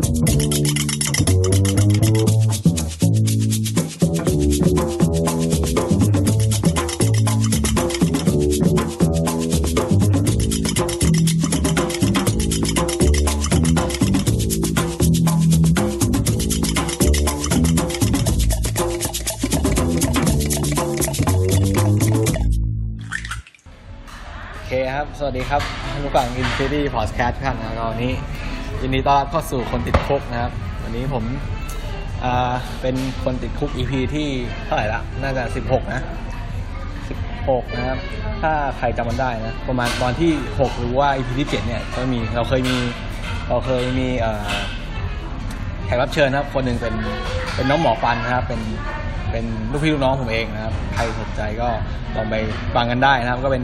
โอเคครับ สวัสดีครับผู้ฟัง Infinity Podcast ทุกท่านนะครับก็วันนี้ ยินดีต้อนรับเข้าสู่คนติดคุกนะครับ วันนี้ผมอ่าเป็นคนติดคุก EP ที่เท่าไหร่ละ น่าจะ 16 นะ 16 นะครับ ถ้าใครจำมันได้นะ ประมาณตอนที่ 6 หรือว่า EP ที่ 7 เนี่ยก็มีเราเคยมีเราเคยมีเอ่อแขกรับเชิญนะครับ คนหนึ่งเป็นเป็นน้องหมอฟันนะครับ เป็นเป็นลูกพี่ลูกน้องผมเองนะครับ ใครสนใจก็ลองไปฟังกันได้นะครับ ก็เป็น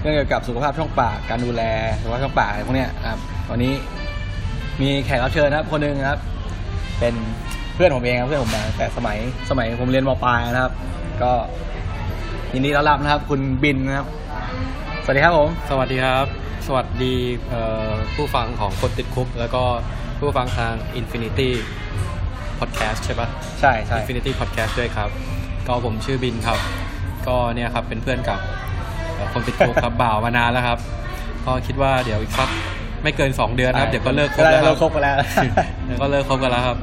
เรื่องเกี่ยวกับสุขภาพช่องปาก การดูแลสุขภาพช่องปากอะไรพวกเนี้ยครับ วันนี้ มีแขกรับเชิญนะครับ คนหนึ่งนะครับ เป็นเพื่อนผมเองครับเพื่อนผมมาแต่สมัยสมัยผมเรียนมปลายนะครับ ก็ยินดีต้อนรับนะครับ คุณบินนะครับ สวัสดีครับผม สวัสดีครับ สวัสดีเอ่อผู้ฟังของคนติดคุก แล้วก็ผู้ฟังทาง Infinity Podcast ใช่ปะใช่ใช่ Infinity Podcast ด้วยครับ ก็ผมชื่อบินครับ ก็เนี่ยครับเป็นเพื่อนกับเอ่อคนติดคุกครับ บ่าวมานานแล้วครับ ก็คิดว่าเดี๋ยวอีกสัก ไม่เกิน 2 เดือนนะครับ เดี๋ยวก็เลิกคบแล้วคเลิรับกคบกันแล้วเดี๋ยวก็เลิกคบกันแล้วครับ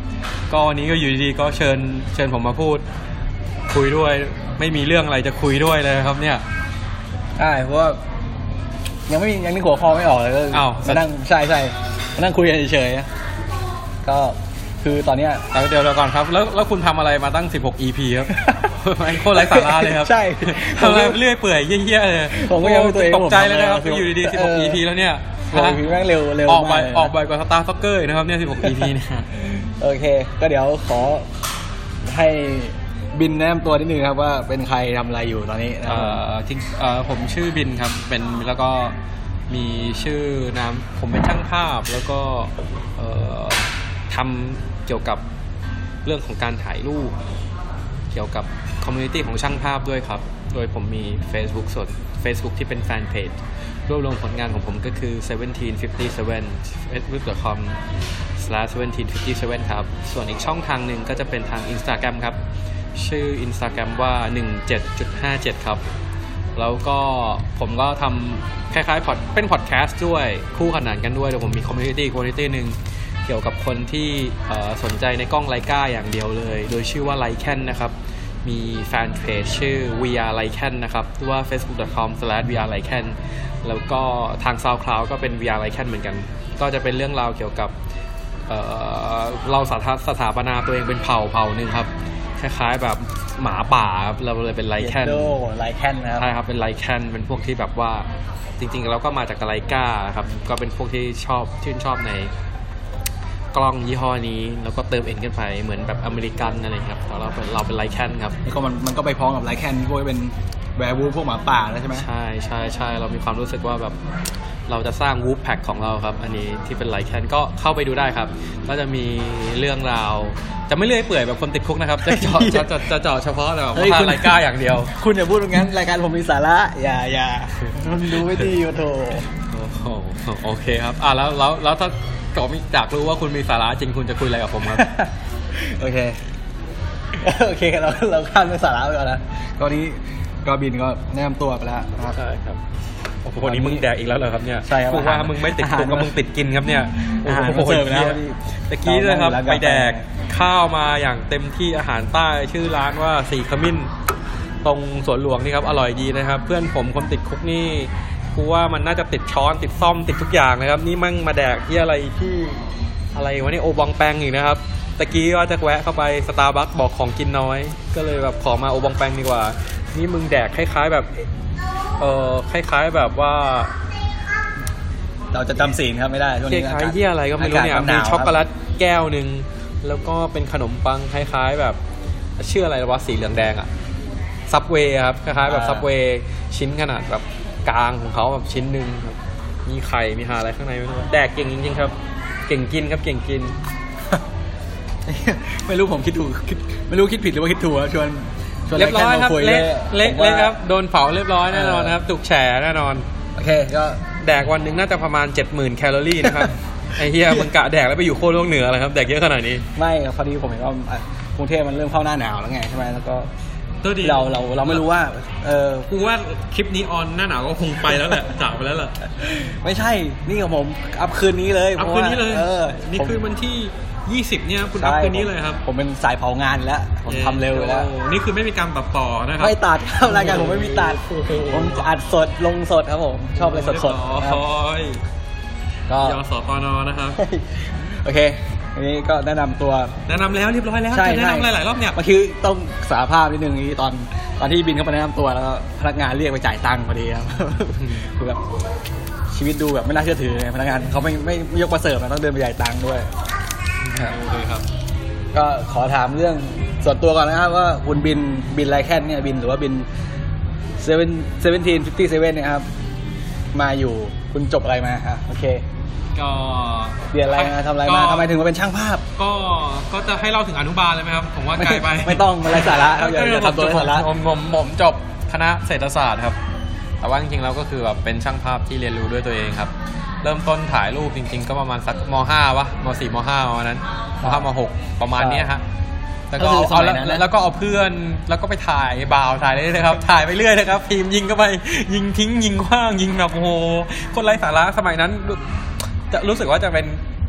ก็วันนี้ก็อยู่ดีๆก็เชิญเชิญผมมาพูด คุยด้วย ไม่มีเรื่องอะไรจะคุยด้วยเลยครับ เนี่ยใช่เพราะว่ายังไม่มียังนึกหัวข้อไม่ออกเลยก็อ้าวมานั่งใช่ใช่มานั่งคุยกันเฉยๆนะก็คือตอนเนี้ยเดี๋ยวเดี๋ยวก่อนครับ แล้วแล้วคุณทำอะไรมาตั้ง 16 EP ครับไม่โคตรไร้สาระเลยครับ ใช่ทำอะไรเรื่อยเปื่อยเหี้ยๆเลยผมก็ยังไม่ตัวเองตกใจเลยนะครับผมทำอะไรอยู่ดีเออๆ16 EP แล้วเนี่ย โอ้ยแม่งเร็วเร็วออกไปมากเลยนะ ออกไปกว่า Star Soccer นะครับเนี่ย 16 EP เนี่ยโอเค ก็เดี๋ยวขอให้บินแนะนำตัวนิดนึงครับว่าเป็นใครทำอะไรอยู่ตอนนี้นะคเอ่รับ อจริงเอ่อผมชื่อบินครับ เป็นแล้วก็มีชื่อนามผมเป็นช่างภาพแล้วก็เอ่อทำเกี่ยวกับเรื่องของการถ่ายรูป เกี่ยวกับ community ของช่างภาพด้วยครับ โดยผมมี Facebook ส่วน Facebook ที่เป็น fan page รวบรวมผลงานของผมก็คือ 1757 facebook.com slash 1757 ครับ ส่วนอีกช่องทางหนึ่งก็จะเป็นทาง Instagram ครับ ชื่อ Instagram ว่า 17.57 ครับ แล้วก็ผมก็ทำคล้ายๆพอดเป็นพอดแคสต์ด้วยคู่ขนานกันด้วยแต่ผมมี community community หนึ่งเกี่ยวกับคนที่สนใจในกล้อง Leica อย่างเดียวเลย โดยชื่อว่า Lycan นะครับ มี fan page ชื่อ VR l i c a n นะครับหรือว่า facebook.com/VR l i c a n แล้วก็ทาง SoundCloud ก็เป็น VR l i c a n เหมือนกัน ก็จะเป็นเรื่องราวเกี่ยวกับเอ่อเราสถาสถาปนาตัวเองเป็นเผ่าเผ่าหนึ่งครับ คล้ายๆแบบหมาป่าครับเราเลยเป็น Lycan โด Lycan นะครับใช่ครับเป็น Lycan เป็นพวกที่แบบว่าจริงๆเราก็มาจาก Leica ครับก็เป็นพวกที่ชอบชื่นชอบใน กล้องยี่ห้อนี้ แล้วก็เติม N กันไปเหมือนแบบอเมริกันอะไรอย่างเงี้ยครับแต่เราเป็นเราเป็น Lycan ครับแล้วก็มันมันก็ไปพร้อมกับ Lycan ที่พวกเป็น werewolf พวกหมาป่าแล้วใช่ไหมใช่ใช่ใช่เรามีความรู้สึกว่าแบบเราจะสร้าง wolf pack ของเราครับ อันนี้ที่เป็นไลแคนก็เข้าไปดูได้ครับ ก็จะมีเรื่องราว จะไม่เลื่อยเปื่อยแบบคนติดคุกนะครับ จะเจาะจะจะจะเจาะเฉพาะแบบเฮ้ยว่าคุณไลกาอย่างเดียว คุณอย่าพูดตรงนั้นรายการผมมีสาระ อย่าอย่ามันดูไม่ดีโอ้โถโอ้โหโอเคครับอะแล้วแล้วแล้วถ้า เกิดอยากรู้ว่าคุณมีสาระจริงคุณจะคุยอะไรกับผมครับ โอเค โอเคเราเราข้ามเรื่องสาระไปก่อนนะก็นี้ก็บินก็แนะนำตัวไปแล้วนะครับ ใช่ครับโอ้โหวันนี้มึงแดกอีกแล้วเหรอครับเนี่ยใช่ครับกูว่ามึงไม่ติดคุกกับอาหารมึงติดกินครับเนี่ยอาหารโอ้โหมาเสิร์ฟแล้วเหี้ยตะกี้นะครับเรานั่งอยู่ร้านกาแฟ ไปแดกข้าวมาอย่างเต็มที่อาหารใต้ชื่อร้านว่าสีขมิ้น ตรงสวนหลวงนี่ครับอร่อยดีนะครับ เพื่อนผมคนติดคุกนี่ กูว่ามันน่าจะติดช้อนติดซ่อมติดทุกอย่างนะครับ นี่มั่งมาแดกที่อะไรที่อะไรวะนี่โอบองแปงอีกนะครับตะกี้ว่าจะแวะเข้าไปสตาร์บัคบอกของกินน้อย ก็เลยแบบขอมาโอบองแปงดีกว่า นี่มึงแดกคล้าย ๆแบบเออคล้าย ๆแบบว่าเราจะจำศีลครับไม่ได้ช่วงคนี้ล้ายๆเยี่ยอะไรก็ไม่รู้เนี่ยอากาศมีหาวช็อกโกแลตแก้วหนึ่งแล้วก็เป็นขนมปังคล้าย ๆ แบบชื่ออะไรวะสีเหลืองแดงอะซับเวย์ครับคล้ายๆแบบซับเวย์ชิ้นขนาดแบบ กลางของเขาแบบชิ้นหนึ่งครับ มีไข่ มีหาอะไรข้างในไม่รู้แดกเก่งจริงๆครับ เก่งกินครับ เก่งกิน ไม่รู้ผมคิดถูกคิดไม่รู้คิดผิดหรือว่าคิดถูกอะชวนชวนเรียบร้อยครับาคุเละยเละผมว่าเละครับ โดนเผาเรียบร้อยแน่นอนครับถูกแฉแน่นอน โอเค ก็แดกวันหนึ่งน่าจะประมาณ 70,000 แคลอรี่นะครับ ไอ้เฮียมึงกะแดกแล้วไปอยู่โคตรโลกเหนือเลยครับ แดกเยอะขนาดนี้ ไม่พอดีผมเห็นว่าอะกรุงเทพมันเริ่มเข้าหน้าหนาวแล้วไงใช่ไหมแล้วก็ ตัวดี เราเราเราไม่รู้ว่า เออกูว่าคลิปนี้ออนหน้าหนาวก็คงไปแล้วแหละจากไปแล้วแหละไม่ใช่ นี่กับผมอัพคืนนี้เลยอัพพราะคืนว่านี้เลยเออนี่ผมคือวันที่ 20 เนี่ยคุณอัพใช่คืนนี้เลยครับ ผมผมเป็นสายเผางานอยู่แล้ว ผมทำเร็วอยู่แล้วโอ้นี่คือไม่มีการตัดต่อนะครับ ไม่ตัดครับรายการผมไม่มีตัดโอ้โหผมจะอัดสดลงสดครับผม ชอบอะไรสดสดโอ้ๆนะครับยก็ยสตนนะครับ โอเค อันนี้ก็แนะนำตัวแนะนำแล้วเรียบร้อยแล้วใช่จะแนะใช่นำหลายๆรอบเนี่ยเมื่อกี้ต้องสารภาพนิดนึงนี้ตอนตอนที่บินเข้าไปแนะนำตัวแล้วพนักงานเรียกไปจ่ายตังค์พอดีครับคือแบบชีวิตดูแบบไม่น่าเชื่อถือไงพนักงานเขาไม่ไม่ไม่ยกมาเสิร์ฟนะต้องเดินไปจ่ายตังค์ด้วยครับโอเคครับ ก็ขอถามเรื่องส่วนตัวก่อนนะครับว่าคุณบินบิน Lycan เนี่ยบินหรือว่าบิน seven seventeen fifty seven เนี่ยครับมาอยู่คุณจบอะไรมาอะโอเค ก็เรียนอะไรมาทำอะไรมาก็ทำไมถึงมาเป็นช่างภาพ ก็ก็จะให้เล่าถึงอนุบาลเลยไหมครับผมว่าไกลไปไม่ต้องมาไร้สาระครับอย่าอย่าทำตัวไร้สาระผมผมผมจบคณะเศรษฐศาสตร์ครับ แต่ว่าจริงๆแล้วก็คือแบบเป็นช่างภาพที่เรียนรู้ด้วยตัวเองครับ เริ่มต้นถ่ายรูปจริง ๆ ก็ประมาณสักม .5 วะม .4 ม .5 ประมาณนั้นม .5 ม .6 ประมาณเนี้ยฮะแล้วก็ก็คือสเอามัยแล้วนั้นนะแล้วก็เอาเพื่อนแล้วก็ไปถ่ายบ่าวถ่ายเรื่อยๆนะครับ ถ่ายไปเรื่อยนะครับฟิล์มยิงก็ไปยิงทิ้งยิงขว้างยิงแบบโอ้โหคนไร้สาระสมัยนั้น จะรู้สึกว่าจะเป็น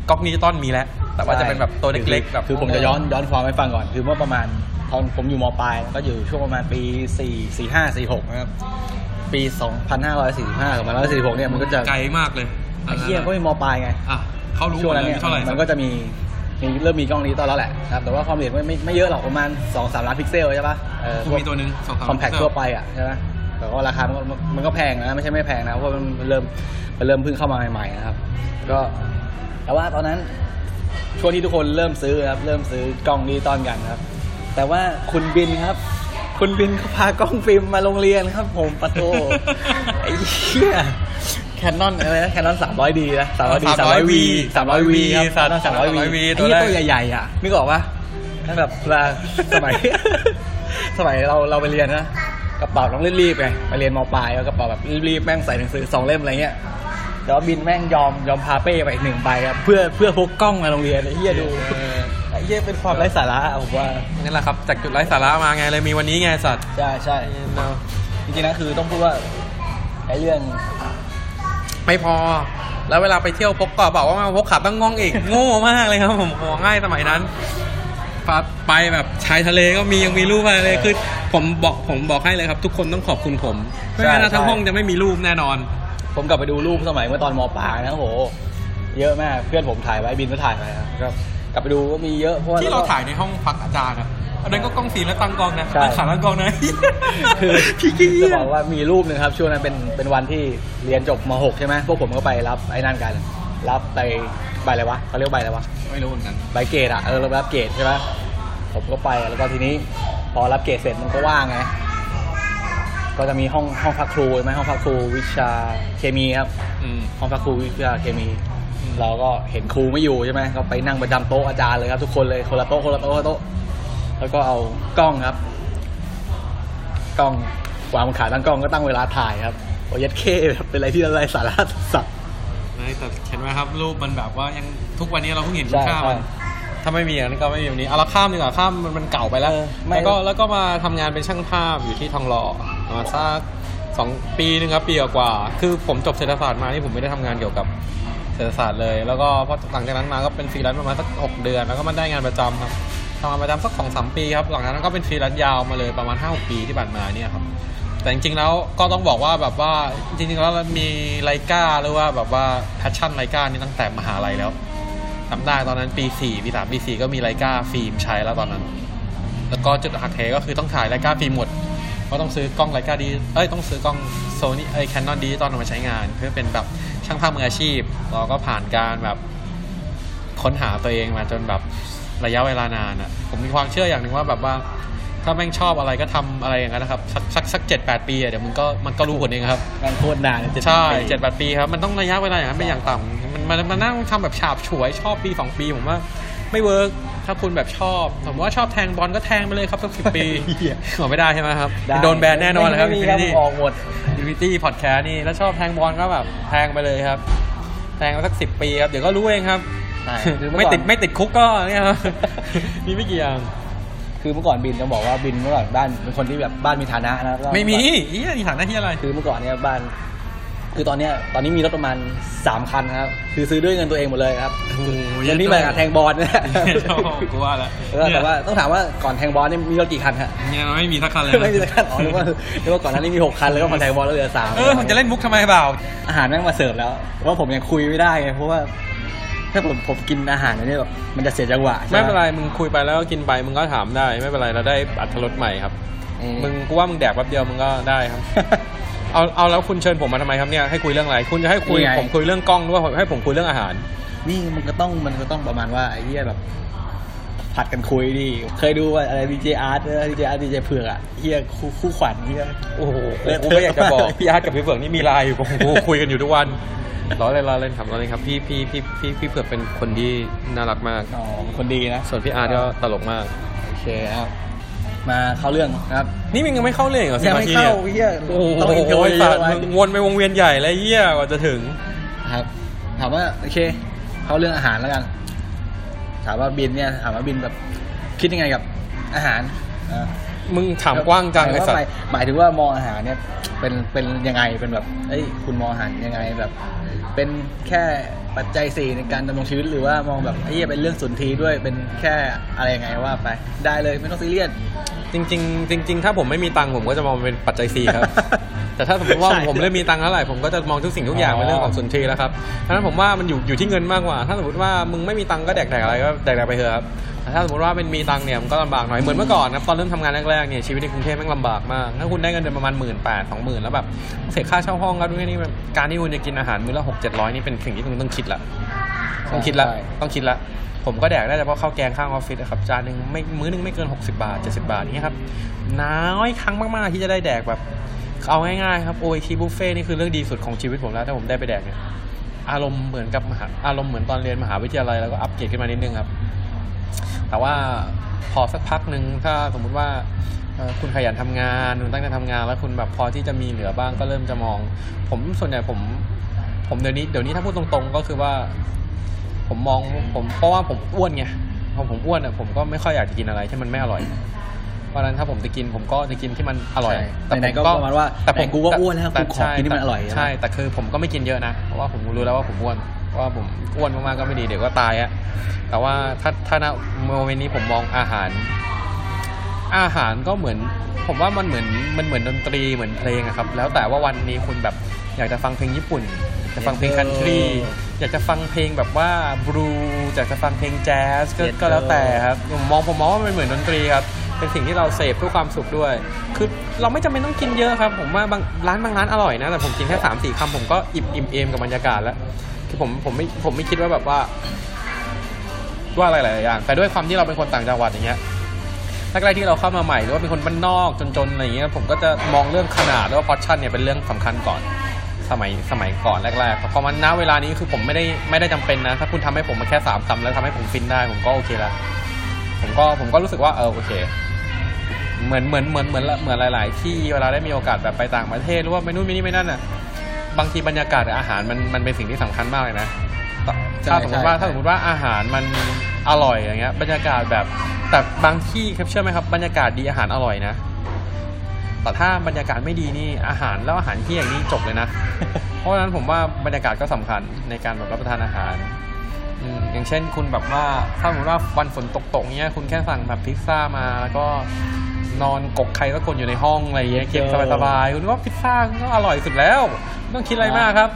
ก๊อกนิจิตอลมีแล้ว แต่ว่าจะเป็นแบบตัวเล็กๆแบบคือผมจะย้อนย้อนความให้ฟังก่อน คือเมื่อประมาณตอนผมอยู่มปลายก็อยู่ช่วงประมาณปี 4 4 5 4 6นะครับปี 2545กับ2546เนี่ยมันก็จะไกลมากเลยไอ้เหี้ยก็มีมปลายไงอะเขารู้ช่วงนั้นหมดเนี่ยเท่าไหร่มันก็จะมีมีเริ่มมีกล้องนี้ตอนแล้วแหละนะครับแต่ว่าความละเอียดไม่ไม่ไม่เยอะหรอกประมาณ2-3ล้านพิกเซลใช่ปะเออกูมีตัวหนึ่งสองสามคอมแพคทั่วไปอะใช่ไหม แต่ว่าราคามันก็มันก็แพงนะไม่ใช่ไม่แพงนะเพราะมันเริ่มมันเริ่มเพิ่งเข้ามาใหม่ๆนะครับ ก็แต่ว่าตอนนั้นช่วงที่ทุกคนเริ่มซื้อครับ เริ่มซื้อกล้องดิจิตอลกันครับ แต่ว่าคุณบินครับ คุณบินเขาพากล้องฟิล์มมาโรงเรียนครับ ผมปะโตไอ้เหี้ยแคนนอนอะไรนะแคนนอนสามร้อยดีนะสามร้อยดีสามร้อยวีสามร้อยวีครับสามร้อยวี300 V ไอ้เหี้ยตัวใหญ่ๆอะนึกออกปะนั่นแบบเวลาสมัย สมัยเราเราไปเรียนนะ กระเป๋าต้องรีบๆไงไปเรียนมปลายแล้วกระเป๋าแบบรีบๆแม่งใส่หนังสือสองเล่มอะไรเงี้ยแต่ว่าบินแม่งยอมยอมพาเป้ไปอีกหนึ่งใบครับเพื่อเพื่อพกกล้องมาโรงเรียนไอ้เหี้ยดูเออไอ้เหี้ยเป็นความไร้สาระอะผมว่านี่แหละครับจากจุดไร้สาระมาไงเลยมีวันนี้ไงสัตว์ใช่ใช่จริงๆนะคือต้องพูดว่าไอ้เรื่องไม่พอ แล้วเวลาไปเที่ยวพกกระเป๋าว่ามาพกขาตั้งง่องอีกโง่มากเลยครับผมหัวง่ายสมัยนั้น ไปแบบชายทะเลก็มียังมีรูปอะไรเลยคือผมบอกผมบอกให้เลยครับ ทุกคนต้องขอบคุณผมไม่งั้นนะทั้งห้องจะไม่มีรูปแน่นอน ผมกลับไปดูรูปสมัยเมื่อตอนมปลายนะโอ้โหเยอะมากเพื่อนผมถ่ายไว้บินก็ถ่ายไปครับก็กลับไปดูก็มีเยอะเพราะว่าที่เราถ่ายในห้องพักอาจารย์อะอันนั้นก็กล้องฟิล์มและตั้งกล้องนะใช่ตั้งขาตั้งกล้องนะคือพี่กี้จะบอกว่ามีรูปหนึ่งครับ ช่วงนั้นเป็นเป็นวันที่เรียนจบม .6 ใช่ไหมพวกผมก็ไปรับไอ้นั่นกัน รับไป ใบอะไรวะเขาเรียกว่าใบอะไรวะไม่รู้เหมือนกันใบเกรดอะเออเรารับเกรดใช่ไหมผมก็ไปแล้วก็ทีนี้พอรับเกรดเสร็จมันก็ว่างไงก็จะมีห้องห้องพักครูใช่ไหมห้องพักครูวิชาเคมีครับอืมห้องพักครูวิชาเคมีอืมเราก็เห็นครูไม่อยู่ใช่ไหมก็ไปนั่งประจำโต๊ะอาจารย์เลยครับ ทุกคนเลยคนละโต๊ะคนละโต๊ะคนละโต๊ะแล้วก็เอากล้องครับ กล้องวางบนขาตั้งกล้องก็ตั้งเวลาถ่ายครับโอ้ยัดเข้แบบเป็นอะไรที่อะไรสาระสัตว์ไม่แต่เห็นไหมครับ รูปมันแบบว่ายังทุกวันนี้เราเพิ่งเห็นคุณใช่ค่ามันใช่ถ้าไม่มีอันนี้ก็ไม่มีแบบนี้เอาละข้ามดีกว่าข้ามมันมันเก่าไปแล้วเออไม่แล้วก็แล้วก็มาทำงานเป็นช่างภาพอยู่ที่ทองหล่อประมาณสักสองปีหนึงครับปีกว่าๆคือผมจบเศรษฐศาสตร์มานี่ผมไม่ได้ทำงานเกี่ยวกับเศรษฐศาสตร์เลย แล้วก็พอหลังจากนั้นมาก็เป็นฟรีแลนซ์ประมาณสักหกเดือน แล้วก็มาได้งานประจำครับทำงานประจำสักสองสามปีครับหลังจากนั้นก็เป็นฟรีแลนซ์ยาวมาเลยประมาณห้าหกปีที่ผ่านมาเนี่ยครับ แต่จริงๆแล้วก็ต้องบอกว่าแบบว่าจริงๆแล้วมี Leica หรือว่าแบบว่า passion Leica นี่ตั้งแต่มหาลัยแล้วจำได้ตอนนั้นปี4ปี3ปี4ก็มี Leica ฟิล์มใช้แล้วตอนนั้น แล้วก็จุดหักเหก็คือต้องขาย Leica ฟิล์มหมดเพราะต้องซื้อกล้อง Leica ดีเอ้ยต้องซื้อกล้องโซนี่ไอ Canon ดีตอนมาใช้งาน เพื่อเป็นแบบช่างภาพมืออาชีพเราก็ผ่านการแบบค้นหาตัวเองมาจนแบบระยะเวลานานอะ ผมมีความเชื่ออย่างหนึ่งว่าแบบว่า ถ้าแม่งชอบอะไรก็ทำอะไรอย่างนั้นนะครับ สักสักสักเจ็ดแปดปีอะเดี๋ยวมันก็มันก็รู้ผลเองครับงานโคตรนานเลย7ใช่ปีเจ็ดแปดปีครับ มันต้องระยะเวลาอย่างนั้นเป็นอย่างต่ำมันมันมันนั่งทำแบบฉาบฉวยชอบปีสองปีผมว่าไม่ work ถ้าคุณแบบชอบสมมติว่าชอบแทงบอลก็แทงไปเลยครับสักสิบปีเหี้ยขอไม่ได้ใช่ไหมครับได้โดนแบนแน่นอนเลยครับไม่อินมีฟิครับนิตี้ออกหมด Infinity Podcast นี่แล้วชอบแทงบอลก็แบบแทงไปเลยครับ แทงมาสักสิบปีครับเดี๋ยวก็รู้เองครับใช่คือเมื่ไม่อก่อนติดไม่ติดคุกก็เนี่ยครับมีไม่กี่อย่าง คือเมื่อก่อนบินต้องบอกว่าบินเมื่อก่อนบ้านเป็นคนที่แบบบ้านมีฐานะนะก็ไม่มีเฮียมีฐานะที่อะไร คือเมื่อก่อนเนี่ยบ้าน คือตอนเนี้ยตอนนี้มีรถประมาณสามคันนะครับ คือซื้อด้วยเงินตัวเองหมดเลยครับโอ้โหเงินที่มาจากแทงบอลเนี่ยกูว่าแล้วแล้วแต่ว่าต้องถามว่าก่อนแทงบอลนี่มีรถกี่คันฮะเนี่ยเราไม่มีสักคันเลยไม่มีสักคันอ๋อนึกว่านึกว่าก่อนหน้านี้มีหกคันแล้วก็มาแทงบอลแล้วเหลือสามเออมันจะเล่นมุกทำไมเปล่าอาหารแม่งมาเสิร์ฟแล้วว่าผมยังคุยไม่ได้ไงเพราะว่า ถ้าผมผมกินอาหารอันนี้แบบมันจะเสียจังหวะใช่หไม่เป็นไรมึงคุยไปแล้วก็กินไปมึงก็ถามได้ ไม่เป็นไรเราได้อรรถรสใหม่ครับอืมมึงกูว่ามึงแดกแป๊บเดียวมึงก็ได้ครับ เอาเอาแล้วคุณเชิญผมมาทำไมครับเนี่ยให้คุยเรื่องอะไร คุณจะให้คุยนี่ไงผมคุยเรื่องกล้องหรือว่าให้ผมคุยเรื่องอาหาร นี่มันก็ต้องมันก็ต้องประมาณว่าไอ้เหี้ยแบบ ผัดกันคุยดิเคยดูว่าอะไรดีเจอาร์ตดีเจอาร์ตดีเจเผือกอะเฮียคู่คู่ขวัญเฮียโอ้โหเออกูไม่อยากจะบอกพี่อาร์ตกับพี่เผือกนี่มีไลน์อยู่ผมกูคุยกันอยู่ทุกวันล้อเล่นล้อเล่นครับล้อเล่นครับพี่พี่พี่พี่พี่เผือกเป็นคนที่น่ารักมากอ๋อคนดีนะส่วนพี่อาร์ตก็ตลกมากโอเคครับมาเข้าเรื่องนะครับ นี่มึงยังไม่เข้าเรื่องเหรอสิยังบไม่นาทีเข้าเนี่ยเฮียโอ้โหต้อง intro เยสัอะตว์ไว้มึงวนไปวงเวียนใหญ่แล้วเหี้ยกว่าจะถึงครับ ถามว่าโอเค เข้าเรื่องอาหารแล้วกัน ถามว่าบินเนี่ยถามว่าบินแบบคิดยังไงกับอาหารอ่ามึงถามกว้างจังหไอ้มายสัตว่าว์หมายถึงว่ามองอาหารเนี่ย เป็นเป็นยังไงเป็นแบบเอ้ยคุณมองอาหารยังไงแบบ เป็นแค่ปัจจัยสี่ในการดำรงชีวิตหรือว่ามองแบบไอ้เหี้ยเป็นเรื่องสุนทรีด้วยเป็นแค่อะไรยังไงว่าไป ได้เลยไม่ต้องซีเรียสจริง ๆ จริง ๆ ถ้าผมไม่มีตังค์ผมก็จะมองเป็นปัจจัยสี่ครับ แต่ถ้าสมมติว่าใช่ผมเริ่มมีตังค์เท่าไหร่ผมก็จะมองทุกสิ่งทุกอย่างอ๋อเป็นเรื่องของสุนทรีแล้วครับเพราะฉะนั้นผมว่ามันอยู่อยู่ที่เงินมากกว่า ถ้าสมมติว่ามึงไม่มีตังค์ก็แดกแดกอะไรก็แดกแดกไปเถอะครับแต่ถ้าสมมติว่าเป็นมีตังค์เนี่ยมันก็ลำบากหน่อยเหมือนเมื่อก่อนนะตอนเริ่มทำงานแรกๆเนี่ยชีวิตในกรุงเทพแม่งลำบากมากถ้าคุณได้เงินเดือนประมาณหมื่นแปดสองหมื่นแล้วแบบเสียค่าเช่าห้องครับด้วยนี่แบบการที่คุณจะกินอาหารมื้อละหกเจ็ดร้อยนี่เป็นสิ่งที่คุณต้องคิดละต้องคิดละใช่ต้องคิดละผมก็แดกได้เฉพาะข้าวแกงข้างออฟฟิศอะครับจานหนึ่งไม่มื้อหนึงไม่เกิน 60 บาท 70 บาทนี่ครับน้อยครั้งมากๆที่จะได้แดกแบบ เอาง่ายๆครับโอทีบุฟเฟ่นี่คือเรื่องดีสุดของชีวิตผมแล้วถ้าผมได้ไปแดกเนี่ยอารมณ์เหมือนกับมหาอารมณ์เหมือนตอนเรียนมหาวิทยาลัยแล้วก็อัปเกรดขึ้นมานิดนึงครับ แต่ว่าพอสักพักหนึ่งถ้าสมมุติว่าคุณขยันทำงานคุณตั้งใจทำงาน แล้วคุณแบบพอที่จะมีเหลือบ้างก็เริ่มจะมอง ผมส่วนใหญ่ผมผมเดี๋ยวนี้เดี๋ยวนี้ถ้าพูดตรงๆ ก็คือว่า ผมมองผมเพราะว่าผมอ้วนไงพอผมอ้วนอะผมก็ไม่ค่อยอยากจะกินอะไรที่มันไม่อร่อย ราะฉะนั้นถ้าผมจะกินผมก็จะกินที่มันอร่อยใช่แต่ไหนๆก็ประมาณว่าแต่ผมไหนกูก็อ้วนแล้วต่กูขอกินที่มันอร่อยใช่แต่คือผมก็ไม่กินเยอะนะเพราะว่าผมรู้แล้วว่าผมอ้วนเพราะว่าผมอ้วนมากๆก็ไม่ดีเดี๋ยวก็ตายอะแต่ว่าถ้าถ้าณโมเมนต์นี้ผมมองอาหาร อาหารก็เหมือน ผมว่ามันเหมือนมันเหมือนดนตรีเหมือนเพลงอะครับ แล้วแต่ว่าวันนี้คุณแบบอยากจะฟังเพลงญี่ปุ่นอยากจะฟังเพลงคันทรีอยากจะฟังเพลงแบบว่าบลูอยากจะฟังเพลงแจ๊สก็ Yes, ก็แล้วแต่ครับผมมองผมมองว่ามันเหมือนดนตรีครับ เป็นสิ่งที่เราเสพเพื่อความสุขด้วย คือเราไม่จำเป็นต้องกินเยอะครับ ผมว่าบางร้านบางร้านอร่อยนะ แต่ผมกินแค่สามสี่คำผมก็อิ่มอิ่มเอมกับบรรยากาศแล้วคือผมผมไม่ผมไม่คิดว่าแบบว่า ว่าอะไรหลายอย่าง แต่ด้วยความที่เราเป็นคนต่างจังหวัดอย่างเงี้ยแรกๆที่เราเข้ามาใหม่หรือว่าเป็นคนบ้านนอกจนๆอะไรอย่างเงี้ยผมก็จะมองเรื่องขนาดแล้วว่าพอชั่นเนี่ยเป็นเรื่องสำคัญก่อนสมัยสมัยก่อนแรกๆพอมันณเวลานี้คือผมไม่ได้ไม่ได้จำเป็นนะ ถ้าคุณทำให้ผมมาแค่สามคำแล้วทำให้ผมฟินได้ผมก็โอเคละ ผมก็ผมก็รู้สึกว่าเออโอเค เหมือนเหมือนเหมือนเหมือนเหมือนหลาย ๆ ที่เวลาได้มีโอกาสแบบไปต่างประเทศหรือว่าไปนู่นไปนี่ไปนั่นอะบางทีบรรยากาศกับอาหารมันมันเป็นสิ่งที่สำคัญมากเลยนะใช่ถ้าสมมติว่าใช่ถ้าสมมติว่าอาหารมันอร่อยอย่างเงี้ย บรรยากาศแบบแต่บางที่ครับเชื่อไหมครับบรรยากาศดีอาหารอร่อยนะแต่ถ้าบรรยากาศไม่ดีนี่อาหารแล้วอาหารที่อย่างนี้จบเลยนะ เพราะฉะนั้นผมว่าบรรยากาศก็สำคัญในการแบบรับประทานอาหาร อืมอย่างเช่นคุณแบบว่าถ้าสมมติว่าวันฝนตกๆเนี้ยคุณแค่สั่งแบบพิซซ่ามาแล้วก็นอนกกใครสักคนอยู่ในห้องอะไรอย่างเงี้ยเก็บสบายๆคุณว่าพิซซ่าก็อร่อยสุดแล้วไม่ต้องคิดอะไรมากครับ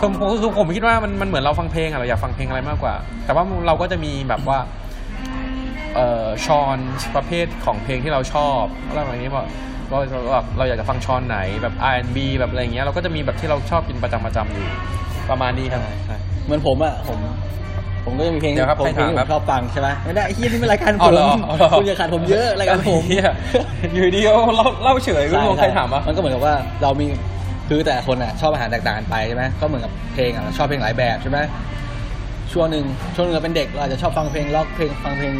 ผมผมคือผมคิดว่ามันมันเหมือนเราฟังเพลงอะเราอยากฟังเพลงอะไรมากกว่า แต่ว่าเราก็จะมีแบบว่าเอ่อชอนประเภทของเพลงที่เราชอบอะไรแบบนี้บอกเราเราเราอยากจะฟังชอนไหนแบบ R&B แบบอะไรอย่างเงี้ยเราก็จะมีแบบที่เราชอบกินประจำประจำอยู่ประมาณนี้ครับใช่เหมือนผมอะผม ผมก็จะมีเพลงเดี๋ยวครับผมให้เพลงถามที่คผรับมชอบฟังใช่ไหมไม่ได้ไอ้เฮียนี่เป็นรายการผอ๋อมเหรออ๋อเหรอคุณอย่าขาดผมเยอะรายการผมเหี้ยอยู่ดีก็เล่าเล่าเฉยคุณมองใครถามวะ มันก็เหมือนกับว่าเรามีคือแต่ละคนอะชอบอาหารแตกต่างกันไปใช่ไหมก็เหมือนกับเพลงอะเราชอบเพลงหลายแบบใช่ไหมช่วงหนึ่งช่วงหนึงเราเป็นเด็กเราอาจจะชอบฟังเพลงล็อกเพลงฟังเพลง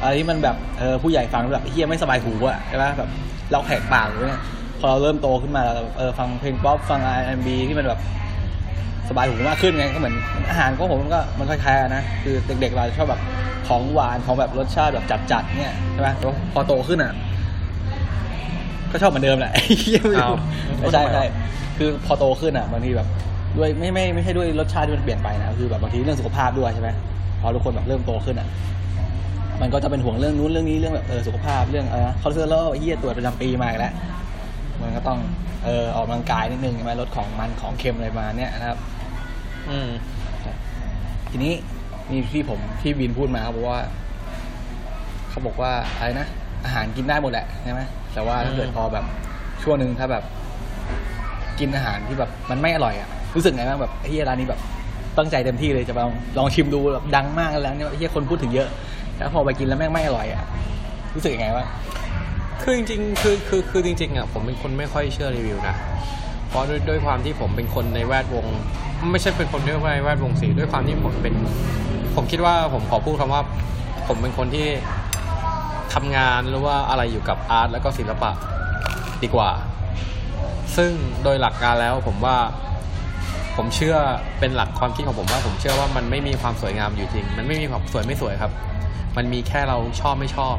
อะไรที่มันแบบเออผู้ใหญ่ฟังแล้วแบบเฮียไม่สบายหูอะใช่ไหมแบบเราแขกปากเลยเนี่ยพอเราเริ่มโตขึ้นมาเราเออฟังเพลงป๊อปฟัง R&B ที่มันแบบ สบายหูมากขึ้นไงก็เหมือนอาหารก็ผมก็มันคล้ายๆกันนะคือเด็กๆเราชอบแบบของหวานของแบบรสชาติแบบจัดๆเนี่ยใช่ไหมแต่ว่าพอโตขึ้นอะ ก็ชอบเหมือนเดิมแหละอ้าวไม่ใช่ไม่ใช่คือพอโตขึ้นอะบางทีแบบด้วยไม่ไม่ไม่ใช่ด้วยรสชาติที่มันเปลี่ยนไปนะคือแบบบางทีเรื่องสุขภาพด้วยใช่ไหมพอทุกคนแบบเริ่มโตขึ้นอะมันก็จะเป็นห่วงเรื่องนู้นเรื่องนี้เรื่องแบบเออสุขภาพเรื่องเออคอเลสเตอรอลไอ้เหี้ยตรวจประจำปีมาอีกแล้วมันก็ต้องเออออกกำลังกายนิดนึงใช่ไหมลดของมันของเค็มอะไรมาเนี่ยนะครับ อืมทีนี้มีที่ผมที่วินพูดมาเขาบอกว่า เขาบอกว่าอะไรนะอาหารกินได้หมดแหละใช่ไหมแต่ว่าถ้าเกิดอืมพอแบบช่วงหนึ่งถ้าแบบ กินอาหารที่แบบมันไม่อร่อยอะรู้สึกไงบ้างแบบไอ้เฮียร้านนี้แบบตั้งใจเต็มที่เลยจะลองลองชิมดูแบบดังมากแล้วเนี่ยไอ้เฮียคนพูดถึงเยอะแล้วพอไปกินแล้วแม่งไม่อร่อยอะรู้สึกยังไงวะคือจริงๆคือคือคือจริงๆอะผมเป็นคนไม่ค่อยเชื่อรีวิวนะ เพราะด้วยด้วยความที่ผมเป็นคนในแวดวง ไม่ใช่เป็นคนในแวดวงสิด้วยความที่ผมเป็น ผมคิดว่าผมขอพูดคำว่า ผมเป็นคนที่ทำงานหรือว่าอะไรอยู่กับอาร์ตแล้วก็ศิลปะดีกว่า ซึ่งโดยหลักการแล้วผมว่าผมเชื่อเป็นหลักความคิดของผมว่าผมเชื่อว่ามันไม่มีความสวยงามอยู่จริง มันไม่มีความสวยไม่สวยครับ มันมีแค่เราชอบไม่ชอบ